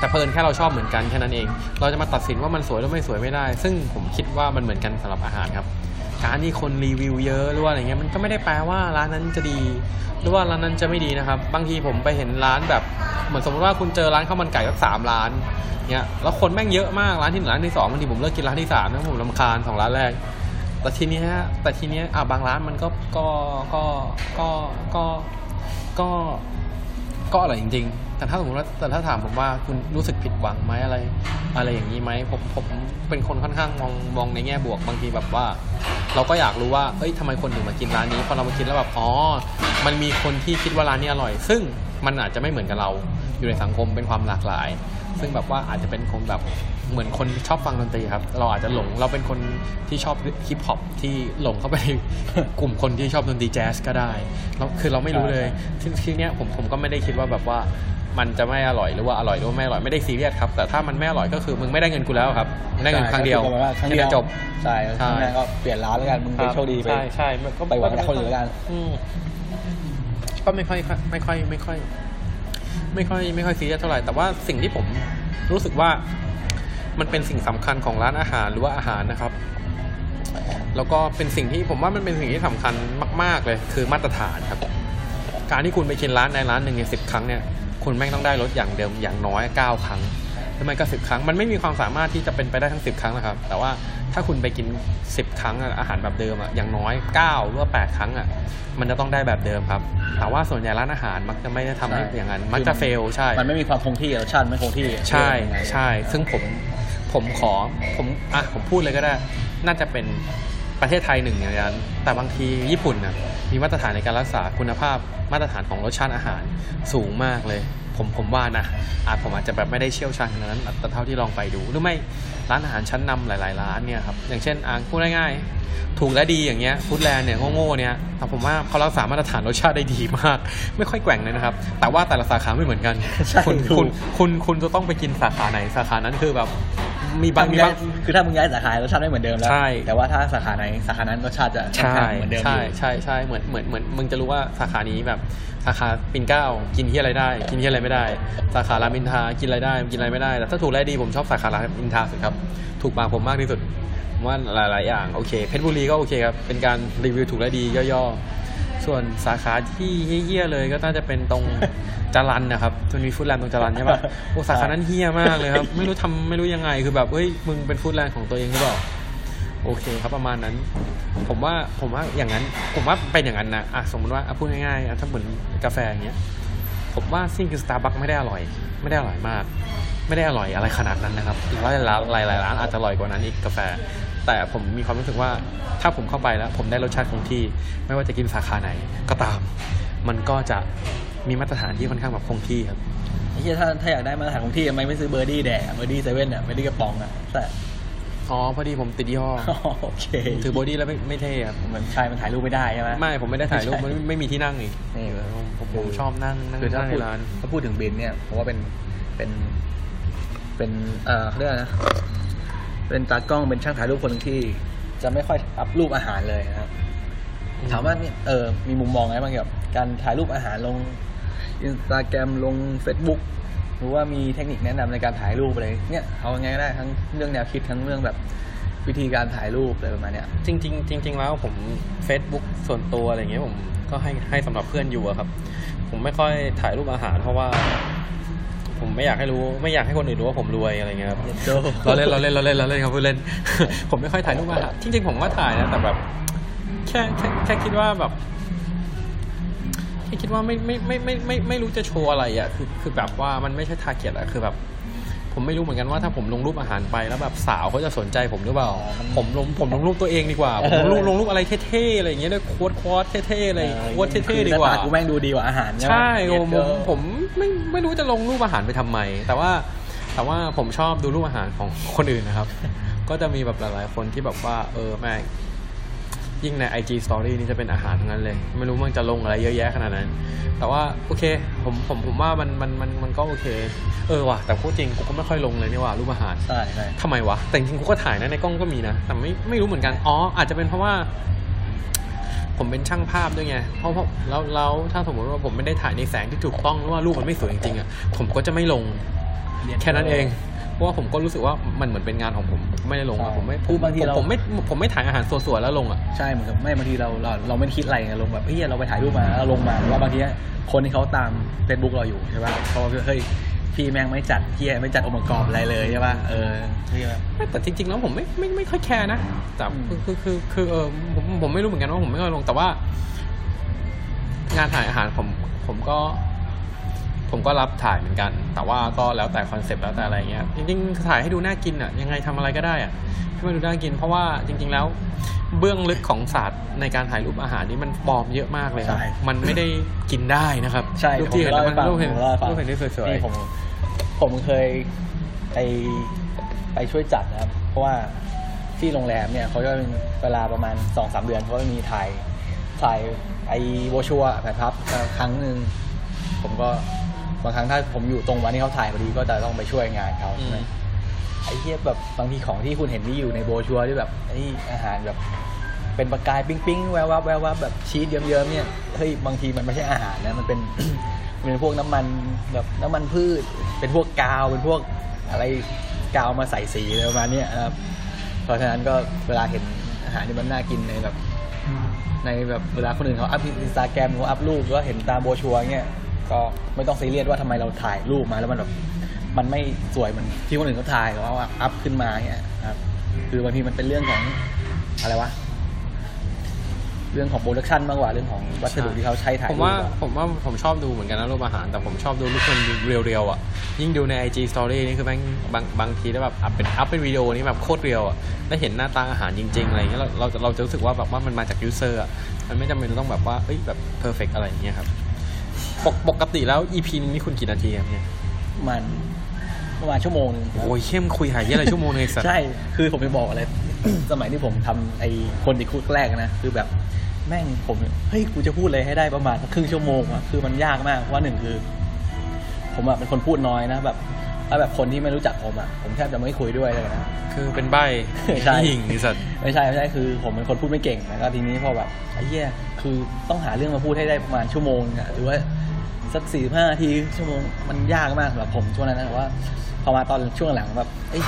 แต่เพลินแค่เราชอบเหมือนกันแค่นั้นเอง เราจะมาตัดสินว่ามันสวยหรือไม่สวยไม่ได้ ซึ่งผมคิดว่ามันเหมือนกันสำหรับอาหารครับ การที่คนรีวิวเยอะหรือว่าอะไรเงี้ยมันก็ไม่ได้แปลว่าร้านนั้นจะดี หรือว่าร้านนั้นจะไม่ดีนะครับ บางทีผมไปเห็นร้านแบบเหมือนสมมติว่าคุณเจอร้านข้าวมันไก่สักสามร้านเนี่ยแล้วคนแม่งเยอะมากร้านที่หนึ่งร้านที่สองบางทีผมเลิกกินร้านที่สามนะผมรำคาญสองร้านแรกแต่ทีเนี้ยแต่ทีเนี้ยอะบางร้านมันก็ก็ก็ก็ก็ก็ ก็อร่อยจริง ๆ แต่ถ้าสมมติว่าแต่ถ้าถามผมว่าคุณรู้สึกผิดหวังไหมอะไร อะไรอย่างนี้ไหมผมผมเป็นคนค่อนข้างมองมองในแง่บวกบางทีแบบว่า เราก็อยากรู้ว่าเอ้ยทำไมคนถึงมากินร้านนี้พอเรามากินแล้วแบบอ๋อมันมีคนที่คิดว่าร้านนี้อร่อย ซึ่งมันอาจจะไม่เหมือนกับเราอยู่ในสังคมเป็นความหลากหลาย ซึ่งแบบว่าอาจจะเป็นคนแบบ เหมือนคนชอบฟังดนตรีครับ เราอาจจะหลงเราเป็นคนที่ชอบฮิปฮอปที่หลงเข้าไปในกลุ่มคนที่ชอบดนตรีแจ๊สก็ได้แล้วคือเราไม่รู้เลยทีทีเนี้ยผมผมก็ไม่ได้คิดว่าแบบว่ามันจะไม่อร่อยหรือว่าอร่อยหรือว่าไม่อร่อยไม่ได้ซีเรียสครับแต่ถ้ามันไม่อร่อยก็คือมึงไม่ได้เงินกูแล้วครับมึงได้เงินครั้งเดียวใช่ก็คือประมาณว่าครั้งเดียวแค่นั้นจบใช่ครั้งแรกก็เปลี่ยนร้านแล้วกันมึงไปโชคดีไปใช่ใช่มันก็ไปหวังกับคนอื่นแล้วกันอืมก็ไม่ค่อยไม่ค่อยไม่ค่อย ไม่ค่อยไม่ค่อยซีเรียสเท่าไหร่แต่ว่าสิ่งที่ผมรู้สึกว่า มันเป็นสิ่งสำคัญของร้านอาหารหรือว่าอาหารนะครับ แล้วก็เป็นสิ่งที่ผมว่ามันเป็นสิ่งที่สำคัญมาก ๆเลย คือมาตรฐานครับ การที่คุณไปกินร้านในร้านหนึ่งเนี่ยสิบครั้งเนี่ยคุณแม่งต้องได้รสอย่างเดิมอย่างน้อยเก้าครั้ง รือไม่ก็สิบครั้ง มันไม่มีความสามารถที่จะเป็นไปได้ทั้งสิบครั้งนะครับ แต่ว่าถ้าคุณไปกินสิบครั้งอะอาหารแบบเดิมอะอย่างน้อยเก้าหรือว่าแปดครั้งอะมันจะต้องได้แบบเดิมครับแต่ว่าส่วนใหญ่ร้านอาหารมักจะไม่ได้ทำให้อย่างนั้นมักจะเฟลใช่ มันไม่มีความคงที่รสชาติไม่คงที่ใช่ยังไงใช่ ซึ่งผมผมขอผมอะผมพูดเลยก็ได้ น่าจะเป็นประเทศไทยหนึ่งอย่างนั้นแต่บางทีญี่ปุ่นน่ะมีมาตรฐานในการรักษาคุณภาพมาตรฐานของรสชาติอาหารสูงมากเลย ผมผมว่านะอาจผมอาจจะแบบไม่ได้เชี่ยวชาญขนาดนั้น แต่เท่าที่ลองไปดูหรือไม่ร้านอาหารชั้นนำหลาย ๆ ร้านเนี่ยครับอย่างเช่นอะพูดง่ายๆถูกและดีอย่างเงี้ยฟู้ดแลนด์เนี่ยโง่ๆเนี่ยแต่ผมว่าเขารักษามาตรฐานรสชาติได้ดีมาก ไม่ค่อยแกว่งเลยนะครับ แต่ว่าแต่ละสาขาไม่เหมือนกันใช่คุณถูกคุณคุณคุณจะต้องไปกินสาขาไหนสาขานั้นคือแบบ มีบางมีถ้บาง คือถ้ามึงย้ายสาขารสชาติไม่เหมือนเดิมแล้ว ใช่ แต่ว่าถ้าสาขาไหนสาขานั้นรสชาติจะใช่เหมือนเดิมอใช่ยู่ใช่ใช่เหมือนเหมือนเหมือนมึงจะรู้ว่าสาขานี้แบบสาขาปิ่นเกล้ากินที่อะไรได้ กินที่อะไรไม่ได้ สาขารามอินทรากินอะไรได้กินอะไรไม่ได้แต่ถ้าถูกและดีผมชอบสาขารามอินทราสุดครับ ถูกปากผมมากที่สุดผมว่าหลาย ๆ อย่างโอเคเพชรบุรีก็โอเคครับเป็นการรีวิวถูกและดีย่อๆ ส่วนสาขาที่เฮี้ยๆเลยก็น่าจะเป็นตรงจรันนะครับมันมีฟู้ดแลนด์ตรงจรันใช่ปะโอ้สาขานั้นเฮี้ยมากเลยครับ ไม่รู้ทำไม่รู้ยังไงคือแบบเฮ้ยมึงเป็นฟู้ดแลนด์ของตัวเองหรือเปล่าโอเคครับประมาณนั้น ผมว่าผมว่าอย่างนั้น ผมว่าเป็นอย่างนั้นนะอะสมมติว่าอะพูดง่ายๆอะถ้าเหมือนกาแฟอย่างเงี้ยผมว่าสิ่งคือสตาร์บัคไม่ได้อร่อย ไม่ได้อร่อยมาก ไม่ได้อร่อยอะไรขนาดนั้นนะครับหลายร้านหลายหลายร้านอาจจะอร่อยกว่านั้นอีกกาแฟ แต่ผมมีความรู้สึกว่าถ้าผมเข้าไปแล้ว ผมได้รสชาติคงที่ ไม่ว่าจะกินสาขาไหนก็ตาม มันก็จะมีมาตรฐานที่ค่อนข้างแบบคงที่ครับไอ้เหี้ยถ้าถ้าอยากได้มาตรฐานคงที่ทำไมไม่ซื้อเบอร์ดี้แดกเบอร์ดี้เซเว่นอะเบอร์ดี้กระป๋องอะแต่อ๋อพอดีผมติดยี่ห้อโอเคถือเบอร์ดี้แล้วไม่ไม่เท่ครับเหมือนใครมันถ่ายรูปไม่ได้ใช่ไหมไม่ผมไม่ได้ถ่ายรูปมันไม่ไม่มีที่นั่งอีกนี่ผมผมผมชอบนั่งนั่งคือถ้านั่งพูในร้านถ้าพูดถึง bean เนี่ยผมว่าเป็นเป็นเป็นเอ่อเขาเรียกอะไรนะ เป็นตากล้องเป็นช่างถ่ายรูปคนหนึ่งที่ จะไม่ค่อยอัพรูปอาหารเลยนะครับถามว่าเนี่ยเออมีมุมมองไงบ้างเกี่ยวกับการถ่ายรูปอาหารลงอินสตาแกรมลง Facebook หรือว่ามีเทคนิคแนะนำในการถ่ายรูปอะไรเนี่ยเอาไงก็ได้ทั้งเรื่องแนวคิดทั้งเรื่องแบบวิธีการถ่ายรูปอะไรประมาณเนี้ยจริงๆจริงๆแล้วผม Facebook ส่วนตัวอะไรเงี้ยผมก็ให้ให้สำหรับเพื่อนอยู่อะครับ ผมไม่ค่อยถ่ายรูปอาหารเพราะว่า ผมไม่อยากให้รู้ไม่อยากให้คนอื่นรู้ว่าผมรวยอะไรเงี้ยครับโจ้เราเล่นเราเล่นเราเล่นเราเล่นครับเพื่อนเล่น ผมไม่ค่อยถ่ายรูปอาหารจริงๆผมก็ถ่ายนะแต่แบบแค่แค่แค่คิดว่าแบบแค่คิดว่าไม่ไม่ไม่ไม่ไม่ไม่รู้จะโชว์อะไรอะคือคือแบบว่ามันไม่ใช่ทาร์เก็ตอะคือแบบ ผมไม่รู้เหมือนกันว่าถ้าผมลงรูปอาหารไปแล้วแบบสาวเขาจะสนใจผมหรือเปล่า ผมลงผมลงรูปตัวเองดีกว่า ผมลงรูปลงรูปอะไรเท่ๆอะไรอย่างเงี้ยด้วยโค้ดโค้ดเท่ๆอะไรโค้ดเท่ๆดีกว่าหน้ตกูแม่งดูดีกว่าอาหารใช่ไหมใช่ผมเดี๋ยวผมผมไม่ไม่รู้จะลงรูปอาหารไปทำไม แต่ว่าแต่ว่าผมชอบดูรูปอาหารของคนอื่นนะครับ ก็จะมีแบบหลายๆคนที่แบบว่าเออแม่ง ยิ่งใน IG Story นี่จะเป็นอาหารทั้งนั้นเลย ไม่รู้มันจะลงอะไรเยอะแยะขนาดนั้น แต่ว่าโอเค ผมผมผมว่ามันมันมันมันก็โอเค เออว่ะแต่พูดจริงกูก็ไม่ค่อยลงเลยนี่ว่ารูปอาหารใช่ใช่ทำไมวะ แต่จริงๆกูก็ถ่ายนะในกล้องก็มีนะ แต่ไม่ไม่รู้เหมือนกัน อ๋อ อาจจะเป็นเพราะว่า ผมเป็นช่างภาพด้วยไงเพราะเพราะแล้วแล้วถ้าสมมติว่าผมไม่ได้ถ่ายในแสงที่ถูกต้องหรือว่ารูปมันไม่สวยจริงๆอะผมก็จะไม่ลงแค่นั้นเองเพ ราะว่าผมก็รู้สึกว่ามันเหมือนเป็นงานของผมไม่ได้ลงอะผมไม่คือบางทีผมเรา ผมไม่ผมไม่ถ่ายอาหารสวยๆแล้วลงอะใช่เหมือนกับไม่บางทีเราเราเราไม่ได้คิดอะไรไงลงแบบเฮ้ยเราไปถ่ายรูปมาแล้วลงมาหรือว่าบางทีคนที่เขาตาม Facebook เราอยู่ใช่ป่ะเขาก็เฮ้ยพี่แม่งไม่จัดพี่ไม่จัดองค์ประกอบอะไรเลยใช่ป่ะเออพี่แบบไม่แต่จริงๆแล้วผมไม่ไม่ไม่ค่อยแคร์นะแต่อืมคือคือคือคือเออผมผมไม่รู้เหมือนกันว่าผมไม่ค่อยลงแต่ว่า งานถ่ายอาหารผมผมก็ ผมก็รับถ่ายเหมือนกัน แต่ว่าก็แล้วแต่คอนเซปต์แล้วแต่อะไรเงี้ยจริงๆถ่ายให้ดูน่ากินอะยังไงทำอะไรก็ได้อะให้มันดูน่ากิน เพราะว่าจริง ๆ แล้วเบื้องลึกของศาสตร์ในการถ่ายรูปอาหารนี่มันปลอมเยอะมากเลยครับใช่มันไม่ได้กินได้นะครับใช่รูปที่เห็นผมแล้วมันเล่ารูปให้เห็นฟังผมเล่าให้ฟังรูปเห็นที่สวยนี่ผมผมเคยไปไปช่วยจัดนะครับ เพราะว่าที่โรงแรมเนี่ยเขาจะเป็นเวลาประมาณสองสามเดือนเขาจะมีถ่ายถ่ายไอโวชัวแบบพับครั้งหนึ่งผมก็ บางครั้งถ้าผมอยู่ตรงวันที่เขาถ่ายพอดีก็จะต้องไปช่วยงานเขาๆอืใช่ไหมมไอ้เทียแบบบางทีของที่คุณเห็นที่อยู่ในโบรชัวร์ที่แบบไอ้อาหารแบบ เป็นประกายปิ๊งปิ๊งแวววับแวววับแบบชีสเยิ้มๆเนี่ยเฮ้ยบางทีมันไม่ใช่อาหารนะมันเป็นมันเป็นพวกน้ำมันแบบน้ำมันพืช เป็นพวกกาวเป็นพวกอะไรกาวมาใส่สีอะไรประมาณเนี้ยนะครับเพราะฉะนั้นก็เวลาเห็นอาหารที่มันน่ากินในแบบในแบบเวลาคนอื่นเขาอัพอินสตาแกรมเขาอัพรูปหรือว่าเห็นตามโบรชัวร์เงี้ย ก็ไม่ต้องซีเรียสว่าทำไมเราถ่ายรูปมาแล้วมันแบบมันไม่สวยเหมือนที่คนอื่นเขาถ่ายหรือว่าอัพขึ้นมาเงี้ยครับ คือบางทีมันเป็นเรื่องของอะไรวะเรื่องของ production มากกว่าเรื่องของวัสดุที่เขาใช้ถ่ายผมว่าผมว่าผมชอบดูเหมือนกันนะรูปอาหาร แต่ผมชอบดูรูปมัน real ๆอะ ยิ่งดูใน IG Story นี่คือแม่งบางบางทีแล้วแบบอัพเป็นอัพเป็นวิดีโอนี่แบบโคตร real อะได้เห็นหน้าตาอาหารจริง ๆ อะไรอย่างเงี้ยเราเราจะเราจะรู้สึกว่าแบบว่ามันมาจาก user อะมันไม่จำเป็นต้องแบบว่าเอ้ยแบบ perfect อะไรอย่างเงี้ยครับ ปกปกติแล้ว EP นึงนี่คุณกี่นาทีครับเนี่ยมันประมาณชั่วโมงหนึงครับโอ้ยเข้มคุยหายเยอะอะไรชั่วโมงนึงไอ้สัตว์ใช่ คือผมจะบอกอะไร สมัยที่ผมทำไอ้คนติดคุกแรกนะ คือแบบแม่งผมเฮ้ยกูจะพูดอะไรให้ได้ประมาณสักครึ่งชั่วโมงอะคือมันยากมากเพราะว่าหนึ่งคือ ผมอะเป็นคนพูดน้อยนะแบบถ้าแบบคนที่ไม่รู้จักผมอะผมแทบจะไม่คุยด้วยเลยนะคือเป็นใบใช่ยิงไอ้สัตว์ไม่ใช่ไม่ใช่คือ ผมเป็นคนพูดไม่เก่งแล้วก็ทีนี้พอแบบไอ้เหี้ยคือต้องหาเรื่องมาพูดให้ได้ประมาณชั่วโมงอะหรือว่า สักสี่ห้านาทีชั่วโมงมันยากมากสำหรับผมช่วงนั้นนะแต่ว่า พอมาตอนช่วงหลังแบบเอ้ย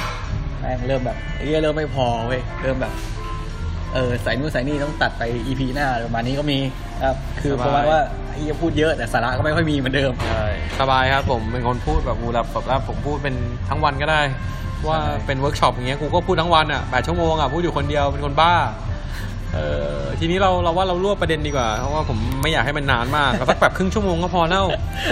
แม่งเริ่มแบบไอ้เหี้ยเริ่มไม่พอเว้ยเริ่มแบบเออใส่นู่นใส่นี่ต้องตัดไป EP หน้าอะไรประมาณนี้ก็มีครับคือสบายประมาณว่าไอ้เหี้ยพูดเยอะแต่สาระก็ไม่ค่อยมีเหมือนเดิมใช่สบายครับผมเป็นคนพูดแบบกูแบบแบบว่าผมพูดเป็นทั้งวันก็ได้ ว่าใช่เป็นเวิร์กช็อปอย่างเงี้ยกูก็พูดทั้งวันอะแปดชั่วโมงอะพูดอยู่คนเดียวเป็นคนบ้า เออทีนี้เราเราว่าเรารวบประเด็นดีกว่า เพราะว่าผมไม่อยากให้มันนานมากเอาสักแบบครึ่งชั่วโมงก็พอแล้ว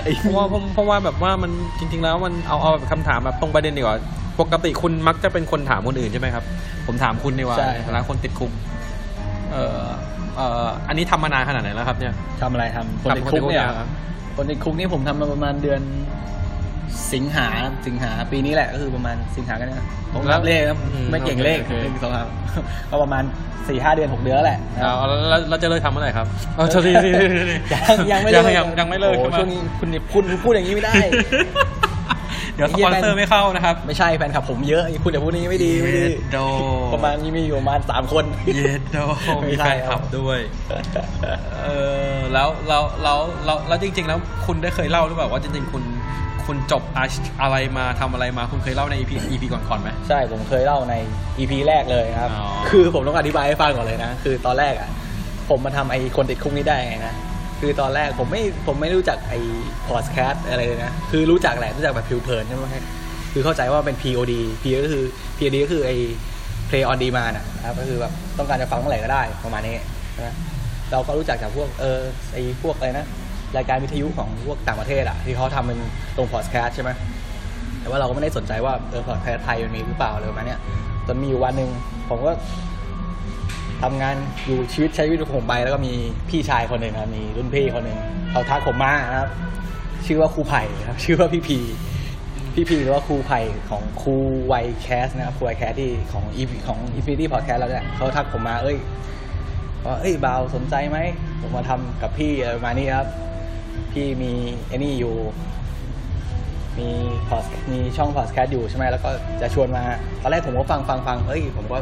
ไอ้เพราะว่าเพราะเพราะว่าแบบว่ามันจริง ๆ แล้วมันเอาเอาแบบคำถามแบบตรงประเด็นดีกว่า ปกติคุณมักจะเป็นคนถามคนอื่นใช่ไหมครับ ผมถามคุณดีกว่าใช่ ในฐานะคนติดคุกเออเอออันนี้ทำมานานขนาดไหนแล้วครับเนี่ยทำอะไรทำคนติดคุกเนี่ยคนติดคุกนี่ผมทำมาประมาณเดือน สิงหาสิงหาปีนี้แหละก็คือประมาณสิงหากันเนี่ยผมแล้นัวบเลขครับอืมไม่เก่งเลขโอเคหนึ่งสองสามก็ประมาณสี่ห้าเดือนหกเดือนแล้วแหละนะคเอารับแล้วแล้วเราจะเลิกทำเมื่อไหร่ครับเอาเฉลี่ยังยังไม่เลิกยังยังไม่เลิกโอ้ใช่ไหมช่วงนี้คุณคุณคุณพูดอย่างนี้ไม่ได้เดี๋ยวสไอ้เหี้ปยอนเซอร์ไม่เข้านะครับ ไม่ใช่แฟนคลับผมเยอะคุณอย่าพูดนี้ไม่ดีไม่ดีเย็ดโดประมาณนี้มีอยู่ประมาณสามคนเย็ดโดไม่มีใช่แฟนคครัลับบด้วยเออแล้วแล้วแล้วแล้วแล้วจริง ๆ แล้วคุณได้เคยเล่าหรือเปล่าว่าจริง ๆ คุณ คุณจบอาชอะไรมาทำอะไรมาคุณเคยเล่าใน EP EP ก่อนๆไหมใช่ผมเคยเล่าใน EP แรกเลยครับอ๋อคือผมต้องอธิบายให้ฟังก่อนเลยนะ คือตอนแรกอะ ผมมาทำไอ้คนติดคุกนี้ได้ไงนะคือตอนแรกผมไม่ผมไม่รู้จักไอ้พอดแคสต์อะไรเลยนะ คือรู้จักแหละรู้จักแบบผิวเผินใช่ไหมคือเข้าใจว่าเป็น POD P ก็คือ POD ก็คือไอ้ Play on Demand อะนะครับก็คือแบบต้องการจะฟังเมื่อไหร่ก็ได้ประมาณนี้ใช่ไหมเราก็รู้จักจากพวกเออไอ้พวกอะไรนะ รายการวิทยุของพวกต่างประเทศอะที่เขาทำเป็นตรงพอดแคสต์ใช่ไหมแต่ว่าเราก็ไม่ได้สนใจว่าเออพอดแคสต์ไทยมันมีหรือเปล่าอะไรประมาณเนี้ยจนมีอยู่วันหนึ่งผมก็ทำงานอยู่ชีวิตใช้ชีวิตของผมไปแล้วก็มีพี่ชายคนหนึ่งครับมีรุ่นพี่คนหนึ่งเขาทักผมมานะครับ ชื่อว่าครูไผ่ครับ ชื่อว่าพี่พีพี่พีหรือว่าครูไผ่ของครูไวแคสนะครับครูไวแคสที่ของ ของ Infinity Podcast แล้วเนี่ยเขาทักผมมาเอ้ยว่าเอ้ยบ่าวสนใจไหมผมมาทำกับพี่อะไรประมาณนี้ครับ พี่มีไอ้นี่อยู่ มีพอดมีช่องพอดแคสต์อยู่ใช่ไหมแล้วก็จะชวนมา ตอนแรกผมก็ฟังฟังฟังเฮ้ยผมก็